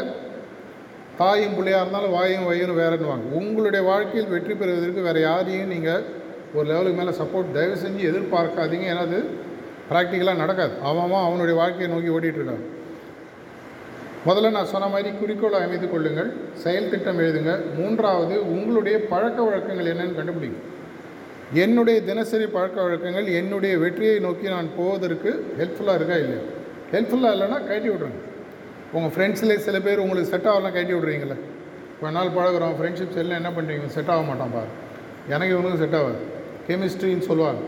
தாயும் பிள்ளையாக இருந்தாலும் வாயும் வயிறும் வேறுன்னுவாங்க. உங்களுடைய வாழ்க்கையில் வெற்றி பெறுவதற்கு வேறு யாரையும் நீங்கள் ஒரு லெவலுக்கு மேலே சப்போர்ட் தயவு செஞ்சு எதிர்பார்க்காதீங்க. ஏன்னா அது ப்ராக்டிக்கலாக நடக்காது. அவன் அவனுடைய வாழ்க்கையை நோக்கி ஓடிட்டு இருக்கான். முதல்ல நான் சொன்ன மாதிரி குறிக்கோளை அமைத்து கொள்ளுங்கள். செயல் திட்டம் எழுதுங்க மூன்றாவது உங்களுடைய பழக்க வழக்கங்கள் என்னன்னு கண்டுபிடிங்க. என்னுடைய தினசரி பழக்க வழக்கங்கள் என்னுடைய வெற்றியை நோக்கி நான் போவதற்கு ஹெல்ப்ஃபுல்லாக இருக்கா இல்லையா? ஹெல்ப்ஃபுல்லாக இல்லைன்னா கட்டி விட்ருங்க உங்கள் ஃப்ரெண்ட்ஸ்லேயே சில பேர் உங்களுக்கு செட் ஆகலாம் கட்டி விட்றீங்களே கொஞ்ச நாள் பழகுறோம் ஃப்ரெண்ட்ஷிப் செல்லாம் என்ன பண்ணுறீங்க செட் ஆக மாட்டான் பாரு. எனக்கு இவனுக்கும் செட் ஆகாது. கெமிஸ்ட்ரின்னு சொல்லுவாங்க.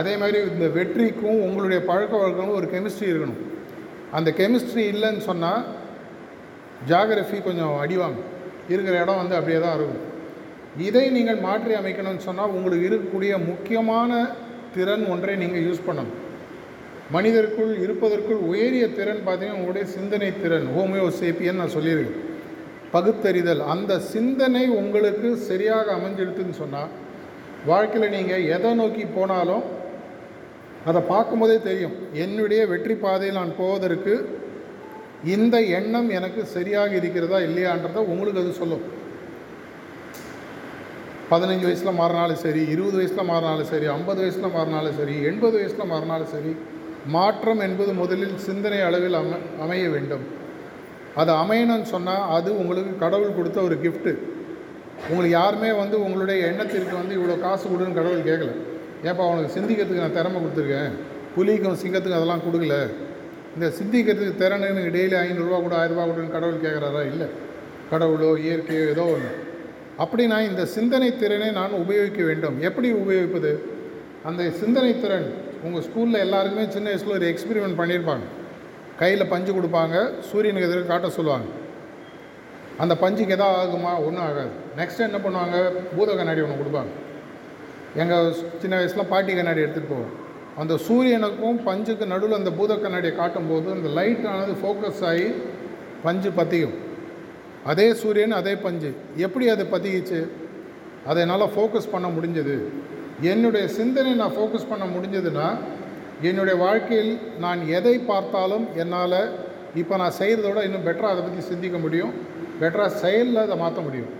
அதே மாதிரி இந்த வெற்றிக்கும் உங்களுடைய பழக்க வழக்கமும் ஒரு கெமிஸ்ட்ரி இருக்கணும். அந்த கெமிஸ்ட்ரி இல்லைன்னு சொன்னால் ஜாகிரஃபி கொஞ்சம் அடிவாங்க. இருக்கிற இடம் வந்து அப்படியே தான் இருக்கும். இதை நீங்கள் மாற்றி அமைக்கணும்னு சொன்னால் உங்களுக்கு இருக்கக்கூடிய முக்கியமான திறன் ஒன்றை நீங்கள் யூஸ் பண்ணணும். மனிதருக்குள் இருப்பதற்குள் உயரிய திறன் பார்த்தீங்கன்னா உங்களுடைய சிந்தனை திறன் ஹோமியோசேப்பியன் நான் சொல்லியிருக்கேன். பகுத்தறிதல். அந்த சிந்தனை உங்களுக்கு சரியாக அமைஞ்சிடுதுன்னு சொன்னால் வாழ்க்கையில் நீங்கள் எதை நோக்கி போனாலும் அதை பார்க்கும்போதே தெரியும். என்னுடைய வெற்றி பாதையில் நான் போவதற்கு இந்த எண்ணம் எனக்கு சரியாக இருக்கிறதா இல்லையான்றதை உங்களுக்கு அது சொல்லும். பதினஞ்சு வயசில் மாறினாலும் சரி இருபது வயசில் மாறினாலும் சரி ஐம்பது வயசில் மாறினாலும் சரி எண்பது வயசில் மாறினாலும் சரி மாற்றம் என்பது முதலில் சிந்தனை அளவில் அம அமைய வேண்டும். அது அமையணும்னு சொன்னால் அது உங்களுக்கு கடவுள் கொடுத்த ஒரு கிஃப்ட்டு உங்களுக்கு யாருமே வந்து உங்களுடைய எண்ணத்திற்கு வந்து இவ்வளோ காசு கொடுன்னு கடவுள் கேட்கல ஏப்பா அவனுக்கு சிந்திக்கிறதுக்கு நான் திறமை கொடுத்துருக்கேன். புலிக்கும் சிங்கத்துக்கும் அதெல்லாம் கொடுக்கல. இந்த சிந்திக்கிறதுக்கு திறனு டெய்லி ஐநூறுரூவா கூட ஆயிரரூபா கொடுன்னு கடவுள் கேட்குறாரா இல்லை. கடவுளோ இயற்கையோ ஏதோ ஒன்று அப்படி நான் இந்த சிந்தனை திறனை நான் உபயோகிக்க வேண்டும். எப்படி உபயோகிப்பது? அந்த சிந்தனை திறன் உங்கள் ஸ்கூலில் எல்லாருக்குமே சின்ன வயசில் ஒரு எக்ஸ்பெரிமெண்ட் பண்ணியிருப்பாங்க கையில் பஞ்சு கொடுப்பாங்க சூரியனுக்கு எதிர்க்க காட்ட சொல்லுவாங்க. அந்த பஞ்சுக்கு எதாவது ஆகுமா? ஒன்றும் ஆகாது. நெக்ஸ்ட் என்ன பண்ணுவாங்க? பூத கண்ணாடி ஒன்று கொடுப்பாங்க. எங்கள் சின்ன வயசில் பாட்டி கண்ணாடி எடுத்துகிட்டு போவோம். அந்த சூரியனுக்கும் பஞ்சுக்கு நடுவில் அந்த பூத கண்ணாடியை காட்டும்போது அந்த லைட்டானது ஃபோக்கஸ் ஆகி பஞ்சு பற்றியும் அதே சூரியன் அதே பஞ்சு. எப்படி அது பற்றிக்கிச்சு அதை என்னால் ஃபோக்கஸ் பண்ண முடிஞ்சது. என்னுடைய சிந்தனை நான் ஃபோக்கஸ் பண்ண முடிஞ்சதுன்னா என்னுடைய வாழ்க்கையில் நான் எதை பார்த்தாலும் என்னால் இப்போ நான் செய்கிறதோட இன்னும் பெட்டராக அதை பற்றி சிந்திக்க முடியும். பெட்டராக செயலில் அதை மாற்ற முடியும்.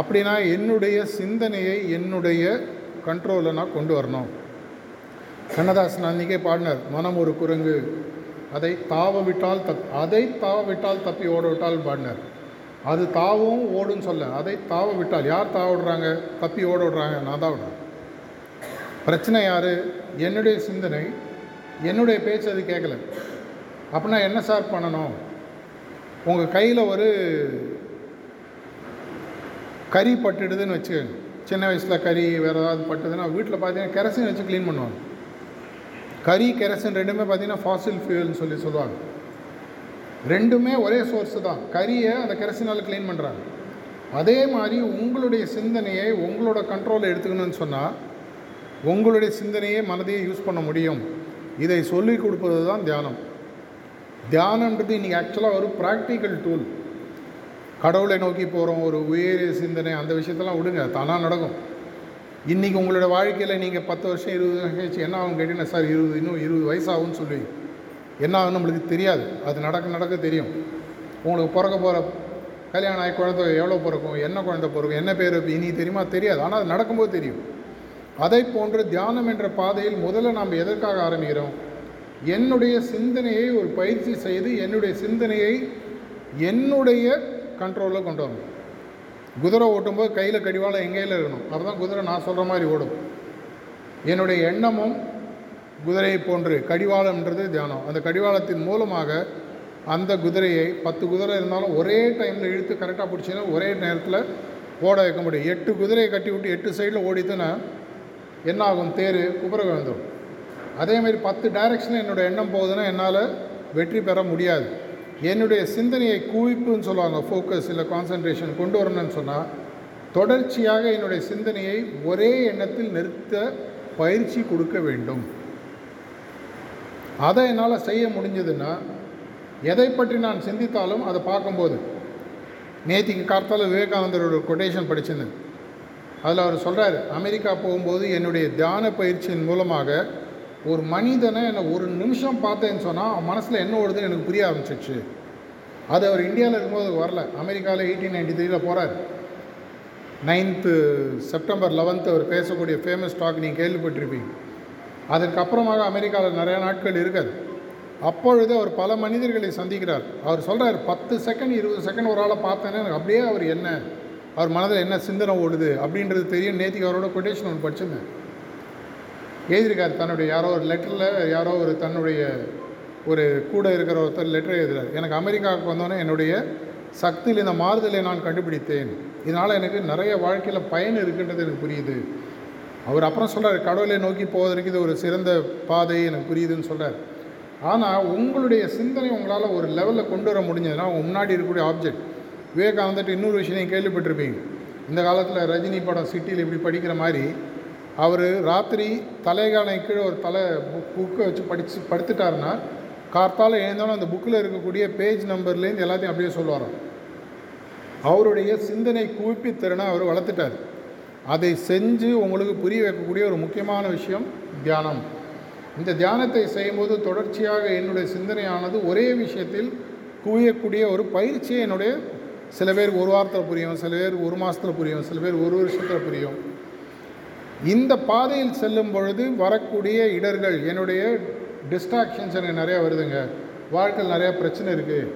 அப்படின்னா என்னுடைய சிந்தனையை என்னுடைய கண்ட்ரோலில் நான் கொண்டு வரணும். கண்ணதாசன் அன்றைக்கே பாடினார் மனம் ஒரு குரங்கு அதை தாவ விட்டால் தப் அதை தாவ விட்டால் தப்பி ஓட விட்டால் பாடினார். அது தாவும் ஓடுன்னு சொல்ல அதை தாவ விட்டால் யார் தாவ விடுறாங்க? தப்பி ஓட விடுறாங்க நான் தான் விடுறேன். பிரச்சனை யார்? என்னுடைய சிந்தனை என்னுடைய பேச்சு அது கேட்கல. அப்படின்னா என்ன சார் பண்ணணும்? உங்கள் கையில் ஒரு கறி பட்டுடுதுன்னு வச்சுக்கோங்க. சின்ன வயசில் கறி வேறு ஏதாவது பட்டுதுன்னா வீட்டில் பார்த்தீங்கன்னா கெரசின் வச்சு க்ளீன் பண்ணுவாங்க. கறி கெரசின் ரெண்டுமே பார்த்தீங்கன்னா ஃபாசில் ஃபியூல்னு சொல்லி சொல்லுவாங்க. ரெண்டுமே ஒரே சோர்ஸு தான். கறியை அந்த கெரசினால் க்ளீன் பண்ணுறாங்க அதே மாதிரி உங்களுடைய சிந்தனையை உங்களோட கண்ட்ரோலில் எடுத்துக்கணும்னு சொன்னால் உங்களுடைய சிந்தனையே மனதையே யூஸ் பண்ண முடியும். இதை சொல்லிக் கொடுப்பது தான் தியானம் தியானன்றது இன்றைக்கி ஆக்சுவலாக ஒரு ப்ராக்டிக்கல் டூல் கடவுளை நோக்கி போகிறோம் ஒரு உயரிய சிந்தனை அந்த விஷயத்தெல்லாம் விடுங்க தானாக நடக்கும். இன்றைக்கி உங்களோட வாழ்க்கையில் நீங்கள் பத்து வருஷம் இருபது வருஷம் கழிச்சு என்ன ஆகும் கேட்டீங்கன்னா சார் இருபது இன்னும் இருபது வயசாகும்னு சொல்லி. என்ன ஆகும் நம்மளுக்கு தெரியாது. அது நடக்க நடக்க தெரியும். உங்களுக்கு பிறக்க போகிற கல்யாணம் ஆகி குழந்தை எவ்வளோ பிறக்கும் என்ன குழந்தை பிறக்கும் என்ன பேர் இனி தெரியுமா? தெரியாது. ஆனால் அது நடக்கும்போது தெரியும். அதை போன்று தியானம் என்ற பாதையில் முதல்ல நாம் எதற்காக ஆரம்பிக்கிறோம்? என்னுடைய சிந்தனையை ஒரு பயிற்சி செய்து என்னுடைய சிந்தனையை என்னுடைய கண்ட்ரோலில் கொண்டு வரணும். குதிரை ஓட்டும்போது கையில் கடிவாளம் எங்கேயில் இருக்கணும்? அப்போ தான் குதிரை நான் சொல்கிற மாதிரி ஓடும். என்னுடைய எண்ணமும் குதிரையை போன்று கடிவாளம்ன்றது தியானம். அந்த கடிவாளத்தின் மூலமாக அந்த குதிரையை பத்து குதிரை இருந்தாலும் ஒரே டைமில் இழுத்து கரெக்டாக பிடிச்சின்னா ஒரே நேரத்தில் ஓட வைக்க முடியும். எட்டு குதிரையை கட்டி விட்டு எட்டு சைடில் ஓடித்துன்னா என்ன ஆகும் தேர் குப்புற விழுந்துடும் அதேமாரி பத்து டைரக்ஷனில் என்னோடய எண்ணம் போகுதுன்னா என்னால் வெற்றி பெற முடியாது. என்னுடைய சிந்தனையை குவிப்புன்னு சொல்லுவாங்க ஃபோக்கஸ் இல்லை கான்சன்ட்ரேஷன் கொண்டு வரணும்னு சொன்னால் தொடர்ச்சியாக என்னுடைய சிந்தனையை ஒரே எண்ணத்தில் நிறுத்த பயிற்சி கொடுக்க வேண்டும். அதை என்னால் செய்ய முடிஞ்சதுன்னா எதை பற்றி நான் சிந்தித்தாலும் அதை பார்க்கும்போது நேத்திக்கு கார்த்தால விவேகானந்தரோட கொட்டேஷன் படிச்சிருந்தேன். அதில் அவர் சொல்கிறார் அமெரிக்கா போகும்போது என்னுடைய தியான பயிற்சியின் மூலமாக ஒரு மனிதனை என்னை ஒரு நிமிஷம் பார்த்தேன்னு சொன்னால் அவன் மனசில் என்ன ஓடுதுன்னு எனக்கு புரிய ஆரம்பிச்சிச்சு அது அவர் இந்தியாவில் இருக்கும்போது வரல. அமெரிக்காவில் எயிட்டீன் நைன்டி த்ரீல போகிறார் நைன்த்து செப்டம்பர் லெவன்த்து அவர் பேசக்கூடிய ஃபேமஸ் டாக் நீங்கள் கேள்விப்பட்டிருப்பீங்க. அதற்கப்புறமாக அமெரிக்காவில் நிறைய நாட்கள் இருக்காது. அப்பொழுது அவர் பல மனிதர்களை சந்திக்கிறார். அவர் சொல்கிறார் பத்து செகண்ட் இருபது செகண்ட் ஒரு ஆளை பார்த்தேன்னு எனக்கு அப்படியே அவர் என்ன அவர் மனதில் என்ன சிந்தனை ஓடுது அப்படின்றது தெரியும். நேற்றுக்கு அவரோட கொட்டேஷன் ஒன்று படிச்சிருந்தேன். எழுதியிருக்கார். தன்னுடைய யாரோ ஒரு லெட்டரில் யாரோ ஒரு தன்னுடைய ஒரு கூட இருக்கிற ஒருத்தர் லெட்டர் எழுதுறார். எனக்கு அமெரிக்காவுக்கு வந்தோன்னே என்னுடைய சக்தியில் இந்த மாறுதலை நான் கண்டுபிடித்தேன். இதனால் எனக்கு நிறைய வாழ்க்கையில் பயன் இருக்குன்றது எனக்கு புரியுது. அவர் அப்புறம் சொல்கிறார் கடவுளை நோக்கி போவதற்கு இது ஒரு சிறந்த பாதை எனக்கு புரியுதுன்னு சொல்கிறார் ஆனால் உங்களுடைய சிந்தனை உங்களால் ஒரு லெவலில் கொண்டு வர முடிஞ்சதுன்னா உங்கள் முன்னாடி இருக்கக்கூடிய ஆப்ஜெக்ட் விவேகானந்தட்டு இன்னொரு விஷயம் கேள்விப்பட்டிருப்பீங்க. இந்த காலத்தில் ரஜினி படம் சிட்டியில் இப்படி படிக்கிற மாதிரி அவர் ராத்திரி தலைகானை கீழே ஒரு தலை புக் புக்கை வச்சு படித்து படுத்துட்டாருன்னா கார்த்தால் எழுந்தாலும் அந்த புக்கில் இருக்கக்கூடிய பேஜ் நம்பர்லேருந்து எல்லாத்தையும் அப்படியே சொல்லுவாராம் அவருடைய சிந்தனை குவிப்பி திறனை அவர் வளர்த்துட்டார். அதை செஞ்சு உங்களுக்கு புரிய வைக்கக்கூடிய ஒரு முக்கியமான விஷயம் தியானம். இந்த தியானத்தை செய்யும்போது தொடர்ச்சியாக என்னுடைய சிந்தனையானது ஒரே விஷயத்தில் குவியக்கூடிய ஒரு பயிற்சியை என்னுடைய சில பேர் ஒரு வாரத்தில் புரியும் சில பேர் ஒரு மாதத்தில் புரியும் சில பேர் ஒரு வருஷத்தில் புரியும். இந்த பாதையில் செல்லும் பொழுது வரக்கூடிய இடர்கள் என்னுடைய டிஸ்ட்ராக்ஷன்ஸ் எனக்கு நிறையா வருதுங்க. வாழ்க்கையில் நிறையா பிரச்சனை இருக்குது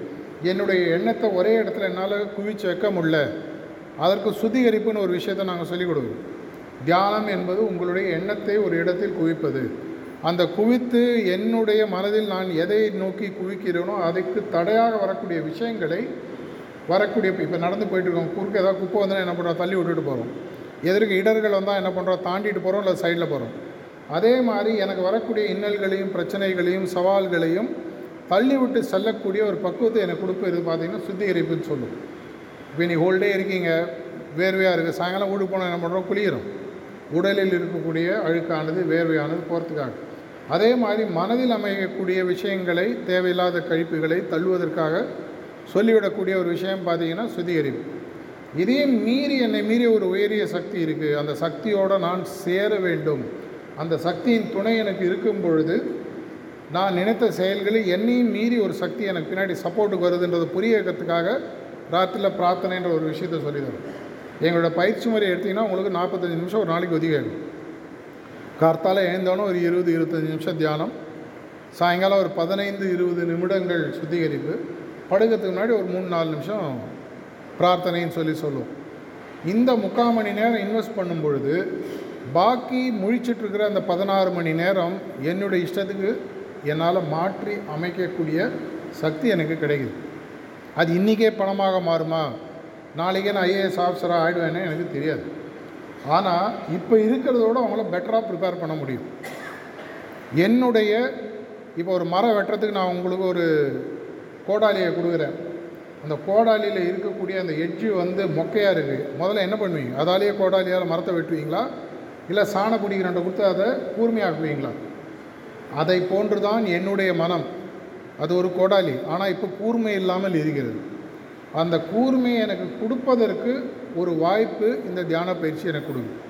என்னுடைய எண்ணத்தை ஒரே இடத்துல என்னால் குவிச்சு வைக்க முடியல. அதற்கு சுத்திகரிப்புன்னு ஒரு விஷயத்தை நாங்கள் சொல்லிக் கொடுக்குறோம். தியானம் என்பது உங்களுடைய எண்ணத்தை ஒரு இடத்தில் குவிப்பது. அந்த குவித்து என்னுடைய மனதில் நான் எதை நோக்கி குவிக்கிறேனோ அதுக்கு தடையாக வரக்கூடிய விஷயங்களை வரக்கூடிய இப்போ நடந்து போயிட்டுருக்கோம். குறுக்கு ஏதாவது குப்பை வந்தால் என்ன பண்ணுறோம்? தள்ளி விட்டுட்டு போகிறோம். எதிர்க்கு இடர்கள் வந்தால் என்ன பண்ணுறோம்? தாண்டிட்டு போகிறோம் இல்லை சைடில் போகிறோம். அதே மாதிரி எனக்கு வரக்கூடிய இன்னல்களையும் பிரச்சனைகளையும் சவால்களையும் தள்ளிவிட்டு செல்லக்கூடிய ஒரு பக்குவத்தை எனக்கு கொடுப்பது பார்த்தீங்கன்னா சுத்திகரிப்புன்னு சொல்லும். இப்போ நீ ஹோல்டே இருக்கீங்க. வேர்வையாக இருக்குது சாயங்காலம் வீடு போனால் என்ன பண்ணுறோம்? குளிரும் உடலில் இருக்கக்கூடிய அழுக்கானது வேர்வையானது போகிறதுக்காக. அதே மாதிரி மனதில் அமையக்கூடிய விஷயங்களை தேவையில்லாத கழிப்புகளை தள்ளுவதற்காக சொல்லிவிடக்கூடிய ஒரு விஷயம் பார்த்தீங்கன்னா சுத்திகரிப்பு. இதையும் மீறி என்னை மீறி ஒரு உயரிய சக்தி இருக்குது அந்த சக்தியோடு நான் சேர வேண்டும். அந்த சக்தியின் துணை எனக்கு இருக்கும் பொழுது நான் நினைத்த செயல்களில் என்னையும் மீறி ஒரு சக்தி எனக்கு பின்னாடி சப்போர்ட்டுக்கு வருதுன்றதை புரிய வைக்கிறதுக்காக ராத்திரியில் பிரார்த்தனைன்ற ஒரு விஷயத்தை சொல்லி தரும் எங்களோட பயிற்சி முறை எடுத்திங்கன்னா உங்களுக்கு நாற்பத்தஞ்சு நிமிஷம் ஒரு நாளைக்கு ஒதுக்கி ஆகும் கார்த்தால் எழுந்தோன்னே ஒரு இருபது இருபத்தஞ்சி நிமிஷம் தியானம். சாயங்காலம் ஒரு பதினைந்து இருபது நிமிடங்கள் சுத்திகரிப்பு. படுக்கிறதுக்கு முன்னாடி ஒரு மூணு நாலு நிமிஷம் பிரார்த்தனைன்னு சொல்லி சொல்லுவோம் இந்த முக்கால் மணி நேரம் இன்வெஸ்ட் பண்ணும் பொழுது பாக்கி முழிச்சிட்ருக்கிற அந்த பதினாறு மணி நேரம் என்னுடைய இஷ்டத்துக்கு என்னால் மாற்றி அமைக்கக்கூடிய சக்தி எனக்கு கிடைக்குது. அது இன்றைக்கே பணமாக மாறுமா? நாளைக்கே நான் ஐஏஎஸ் ஆஃபீஸராக ஆகிடுவேன்னு எனக்கு தெரியாது. ஆனால் இப்போ இருக்கிறதோட அவங்கள பெட்டராக ப்ரிப்பேர் பண்ண முடியும். என்னுடைய இப்போ ஒரு மரம் வெட்டுறதுக்கு நான் உங்களுக்கு ஒரு கோடாலியை கொடுக்குறேன். அந்த கோடாலியில் இருக்கக்கூடிய அந்த எட்ஜு வந்து மொக்கையாக இருக்குது முதல்ல என்ன பண்ணுவீங்க? அதாலேயே கோடாலியால் மரத்தை வெட்டுவீங்களா? இல்லை சாண பிடிக்கிறண்ட கொடுத்து அதை கூர்மையாக்குவீங்களா? அதை போன்று தான் என்னுடைய மனம். அது ஒரு கோடாலி. ஆனால் இப்போ கூர்மை இல்லாமல் இருக்கிறது. அந்த கூர்மையை எனக்கு கொடுப்பதற்கு ஒரு வாய்ப்பு இந்த தியான பயிற்சி எனக்கு கொடுக்கும்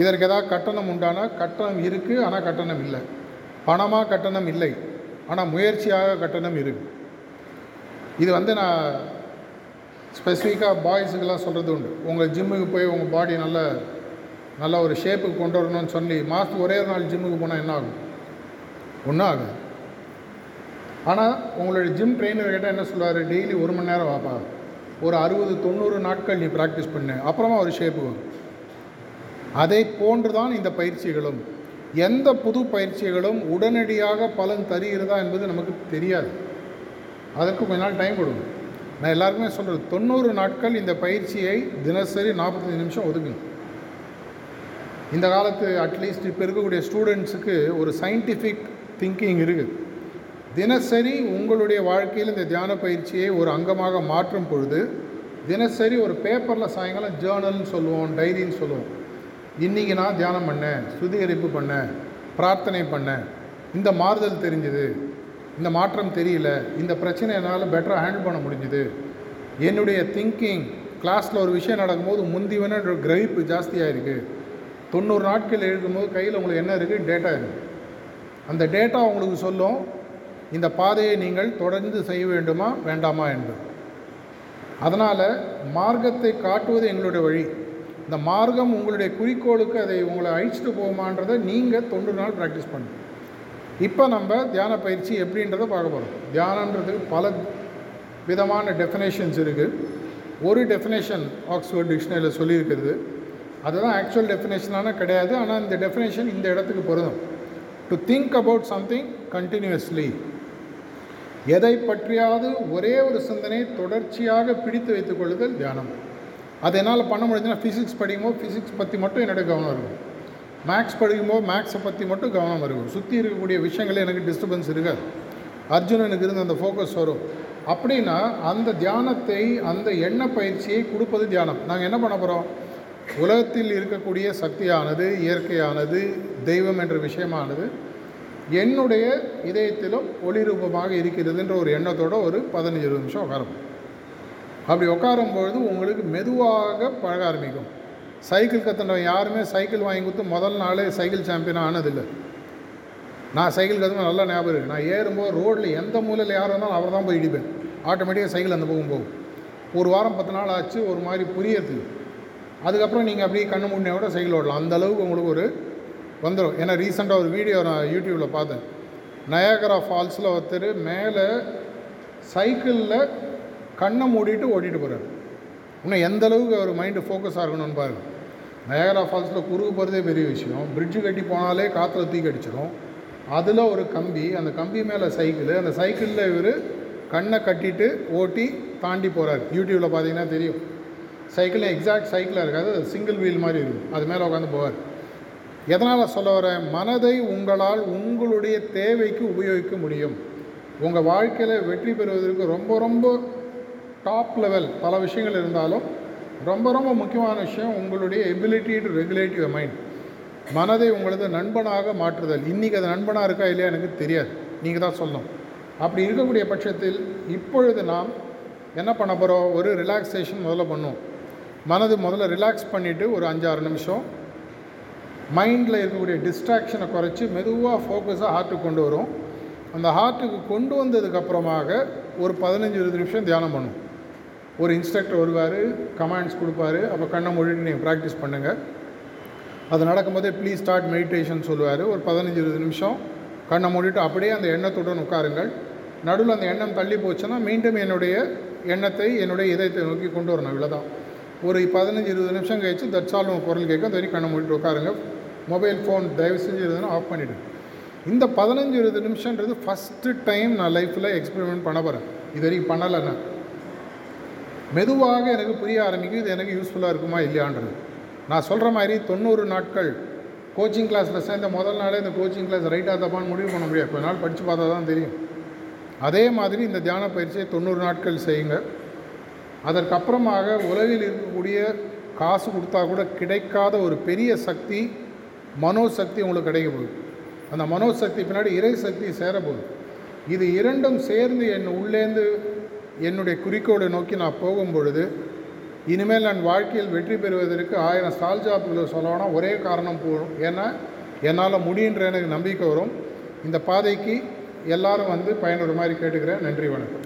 இதற்கு ஏதாவது கட்டணம் உண்டானா கட்டணம் இருக்குது ஆனால் கட்டணம் இல்லை. பணமாக கட்டணம் இல்லை. ஆனால் முயற்சியாக கட்டணம் இருக்குது இது வந்து நான் ஸ்பெசிஃபிக்காக பாய்ஸுக்கெல்லாம் சொல்கிறது உண்டு. உங்கள் ஜிம்முக்கு போய் உங்கள் பாடி நல்ல நல்ல ஒரு ஷேப்புக்கு கொண்டு வரணும்னு சொல்லி மாதத்துக்கு ஒரே ஒரு நாள் ஜிம்முக்கு போனால் என்ன ஆகும்? ஒன்றும் ஆகாது. ஆனால் உங்களுடைய ஜிம் ட்ரெயினர் கேட்டால் என்ன சொல்லுவார் டெய்லி ஒரு மணி நேரம் வாப்பா. ஒரு அறுபது தொண்ணூறு நாட்கள் நீ ப்ராக்டிஸ் பண்ணு. அப்புறமா ஒரு ஷேப்பு வரும். அதை போன்று தான் இந்த பயிற்சிகளும். எந்த புது பயிற்சிகளும் உடனடியாக பலன் தருகிறதா என்பது நமக்கு தெரியாது. அதற்கு கொஞ்ச நாள் டைம் கொடுக்கும் நான் எல்லாருக்குமே சொல்கிறது தொண்ணூறு நாட்கள் இந்த பயிற்சியை தினசரி நாற்பத்தஞ்சு நிமிஷம் ஒதுக்குங்க. இந்த காலத்து அட்லீஸ்ட் இப்போ இருக்கக்கூடிய ஸ்டூடெண்ட்ஸுக்கு ஒரு சயின்டிஃபிக் திங்கிங் இருக்குது தினசரி உங்களுடைய வாழ்க்கையில் இந்த தியான பயிற்சியை ஒரு அங்கமாக மாற்றும் பொழுது தினசரி ஒரு பேப்பரில் சாயங்காலம் ஜேர்னல்னு சொல்லுவோம் டைரின்னு சொல்லுவோம். இன்றைக்கி நான் தியானம் பண்ணேன் சுத்திகரிப்பு பண்ணேன் பிரார்த்தனை பண்ணேன். இந்த மாறுதல் தெரிஞ்சுது. இந்த மாற்றம் தெரியல. இந்த பிரச்சனை என்னால் பெட்டராக ஹேண்டில் பண்ண முடிஞ்சுது. என்னுடைய திங்கிங் கிளாஸில் ஒரு விஷயம் நடக்கும்போது முந்திவன கிரகிப்பு ஜாஸ்தியாக இருக்குது தொண்ணூறு நாட்கள் எழுதும்போது கையில் உங்களுக்கு என்ன இருக்குது டேட்டா இருக்குது அந்த டேட்டா உங்களுக்கு சொல்லும் இந்த பாதையை நீங்கள் தொடர்ந்து செய்ய வேண்டுமா வேண்டாமா என்று அதனால் மார்க்கத்தை காட்டுவது எங்களுடைய வழி. இந்த மார்க்கம் உங்களுடைய குறிக்கோளுக்கு அதை உங்களை அழிச்சிட்டு போகுமான்றதை நீங்கள் தொண்ணூறு நாள் ப்ராக்டிஸ் பண்ணுங்கள் இப்போ நம்ம தியான பயிற்சி எப்படின்றத பார்க்க போகிறோம் தியானன்றதுக்கு பல விதமான டெஃபினேஷன்ஸ் இருக்குது ஒரு டெஃபினேஷன் ஆக்ஸ்ஃபோர்ட் டிக்ஷனரியில் சொல்லியிருக்கிறது. அதுதான் ஆக்சுவல் டெஃபினேஷனான கிடையாது. ஆனால் இந்த டெஃபினேஷன் இந்த இடத்துக்கு பொருந்தும். To think about something continuously எதை பற்றியாவது ஒரே ஒரு சிந்தனை தொடர்ச்சியாக பிடித்து வைத்துக் கொள்ளுதல் தியானம். அது என்னால் பண்ண முடிஞ்சுன்னா ஃபிசிக்ஸ் படிக்கும்போது ஃபிசிக்ஸ் பற்றி மட்டும் என்னோட கவனம் இருக்கும். மேக்ஸ் படிக்கும்போது மேக்ஸை பற்றி மட்டும் கவனம் இருக்கும். சுற்றி இருக்கக்கூடிய விஷயங்களே எனக்கு டிஸ்டர்பன்ஸ் இருக்காது. அர்ஜுனனுக்கு இருந்த அந்த ஃபோக்கஸ் வரும். அப்படின்னா அந்த தியானத்தை அந்த எண்ண பயிற்சியை கொடுப்பது தியானம். நாங்கள் என்ன பண்ண போகிறோம் உலகத்தில் இருக்கக்கூடிய சக்தியானது இயற்கையானது தெய்வம் என்ற விஷயமானது என்னுடைய இதயத்திலும் ஒளி ரூபமாக இருக்கிறதுன்ற ஒரு எண்ணத்தோட ஒரு பதினஞ்சு நிமிஷம் உட்காரும் அப்படி உட்காரும் பொழுது உங்களுக்கு மெதுவாக பழக ஆரம்பிக்கும். சைக்கிள் கற்றுனவன் யாருமே சைக்கிள் வாங்கி கொடுத்து முதல் நாளே சைக்கிள் சாம்பியனாக ஆனதில்லை. நான் சைக்கிள் கற்றுன நல்லா ஞாபகம் இருக்குது நான் ஏறும்போது ரோட்டில் எந்த மூலையில் யார் இருந்தாலும் அவர் தான் போய் இடிப்பேன். ஆட்டோமேட்டிக்காக சைக்கிள் அந்த பக்கம் போகும். ஒரு வாரம் பத்து நாள் ஆச்சு ஒரு மாதிரி புரியறது அதுக்கப்புறம் நீங்கள் அப்படியே கண்ணு முன்னே கூட சைக்கிள் ஓடலாம் அந்த அளவுக்கு உங்களுக்கு ஒரு வந்துடும் ஏன்னா ரீசெண்டாக ஒரு வீடியோ நான் யூடியூப்பில் பார்த்தேன். நயாகரா ஃபால்ஸில் ஒருத்தர் மேலே சைக்கிளில் மூடிட்டு ஓட்டிகிட்டு போகிறார் இன்னும் எந்த அளவுக்கு அவர் மைண்டு ஃபோக்கஸாக இருக்கணும்னு பாருங்கள் நயகரா ஃபால்ஸில் குறுக்கு போகிறதே பெரிய விஷயம். பிரிட்ஜு கட்டி போனாலே காற்றுல தூக்கடிச்சிடும் அதில் ஒரு கம்பி அந்த கம்பி மேலே சைக்கிள் அந்த சைக்கிளில் இவர் கண்ணை கட்டிட்டு ஓட்டி தாண்டி போகிறார் யூடியூப்பில் பார்த்தீங்கன்னா தெரியும். சைக்கிள் எக்ஸாக்ட் சைக்கிளாக இருக்காது. அது சிங்கிள் வீல் மாதிரி இருக்கும். அது மேலே உட்காந்து போவார். எதனால் சொல்ல வரேன்? மனதை உங்களால் உங்களுடைய தேவைக்கு உபயோகிக்க முடியும். உங்கள் வாழ்க்கையில் வெற்றி பெறுவதற்கு ரொம்ப ரொம்ப டாப் லெவல் பல விஷயங்கள் இருந்தாலும் ரொம்ப ரொம்ப முக்கியமான விஷயம் உங்களுடைய ability to regulate your mind மனதை உங்களது நண்பனாக மாற்றுதல். இன்றைக்கி அது நண்பனாக இருக்கா இல்லையா எனக்கு தெரியாது. நீங்கள் தான் சொல்லணும். அப்படி இருக்கக்கூடிய பட்சத்தில் இப்பொழுது நாம் என்ன பண்ண போகிறோம் ஒரு ரிலாக்ஸேஷன் முதல்ல பண்ணுவோம். மனது முதல்ல ரிலாக்ஸ் பண்ணிவிட்டு ஒரு அஞ்சாறு நிமிஷம் மைண்டில் இருக்கக்கூடிய டிஸ்ட்ராக்ஷனை குறைச்சி மெதுவாக ஃபோக்கஸாக ஹார்ட்டுக்கு கொண்டு வரும். அந்த ஹார்ட்டுக்கு கொண்டு வந்ததுக்கப்புறமாக ஒரு பதினஞ்சு இருபது நிமிஷம் தியானம் பண்ணும். ஒரு இன்ஸ்ட்ரக்டர் வருவார் கமாண்ட்ஸ் கொடுப்பாரு அப்போ கண்ணை மொழிட்டு நீங்கள் ப்ராக்டிஸ் பண்ணுங்கள் அது நடக்கும்போதே ப்ளீஸ் ஸ்டார்ட் மெடிடேஷன் சொல்லுவார். ஒரு பதினஞ்சு இருபது நிமிஷம் கண்ணை மூடிட்டு அப்படியே அந்த எண்ணத்துடன் உட்காருங்கள். நடுவில் அந்த எண்ணம் தள்ளி போச்சுன்னா மீண்டும் என்னுடைய எண்ணத்தை என்னுடைய இதயத்தை நோக்கி கொண்டு வரணும். இவ்வளோதான் ஒரு பதினஞ்சு இருபது நிமிஷம் கழிச்சு தட்சால் உங்கள் குரல் கேட்கும். அது வரைக்கும் கண்ணை மூடிட்டு உட்காருங்க. மொபைல் ஃபோன் தயவு செஞ்சு இருந்ததுன்னா ஆஃப் பண்ணிவிடு இந்த பதினஞ்சு இருபது நிமிஷன்றது ஃபஸ்ட்டு டைம் நான் லைஃப்பில் எக்ஸ்பெரிமெண்ட் பண்ண போகிறேன் இது வரைக்கும் பண்ணலை நான் மெதுவாக எனக்கு புரிய ஆரம்பிக்கும் இது எனக்கு யூஸ்ஃபுல்லாக இருக்குமா இல்லையான்றது. நான் சொல்கிற மாதிரி தொண்ணூறு நாட்கள் கோச்சிங் கிளாஸில் சேர்ந்த முதல் நாளே இந்த கோச்சிங் கிளாஸ் ரைட்டாக தப்பான்னு முடிவு பண்ண முடியாது. கொஞ்ச நாள் படித்து பார்த்தா தான் தெரியும். அதே மாதிரி இந்த தியான பயிற்சியை தொண்ணூறு நாட்கள் செய்யுங்க. அதற்கப்புறமாக உலகில் இருக்கக்கூடிய காசு கொடுத்தா கூட கிடைக்காத ஒரு பெரிய சக்தி மனோசக்தி உங்களுக்கு கிடைக்க போகுது. அந்த மனோசக்தி பின்னாடி இறை சக்தி சேரப்போகுது. இது இரண்டும் சேர்ந்து என் உள்ளேந்து என்னுடைய குறிக்கோளை நோக்கி நான் போகும் பொழுது இனிமேல் நான் வாழ்க்கையில் வெற்றி பெறுவதற்கு ஆயிரம் ஸ்டால் ஜாப்புகளை சொல்லணும்னா ஒரே காரணம் போகும் ஏன்னா என்னால் முடியுன்ற எனக்கு நம்பிக்கை வரும். இந்த பாதைக்கு எல்லாரும் வந்து பயனுற மாதிரி கேட்டுக்கிறேன். நன்றி வணக்கம்.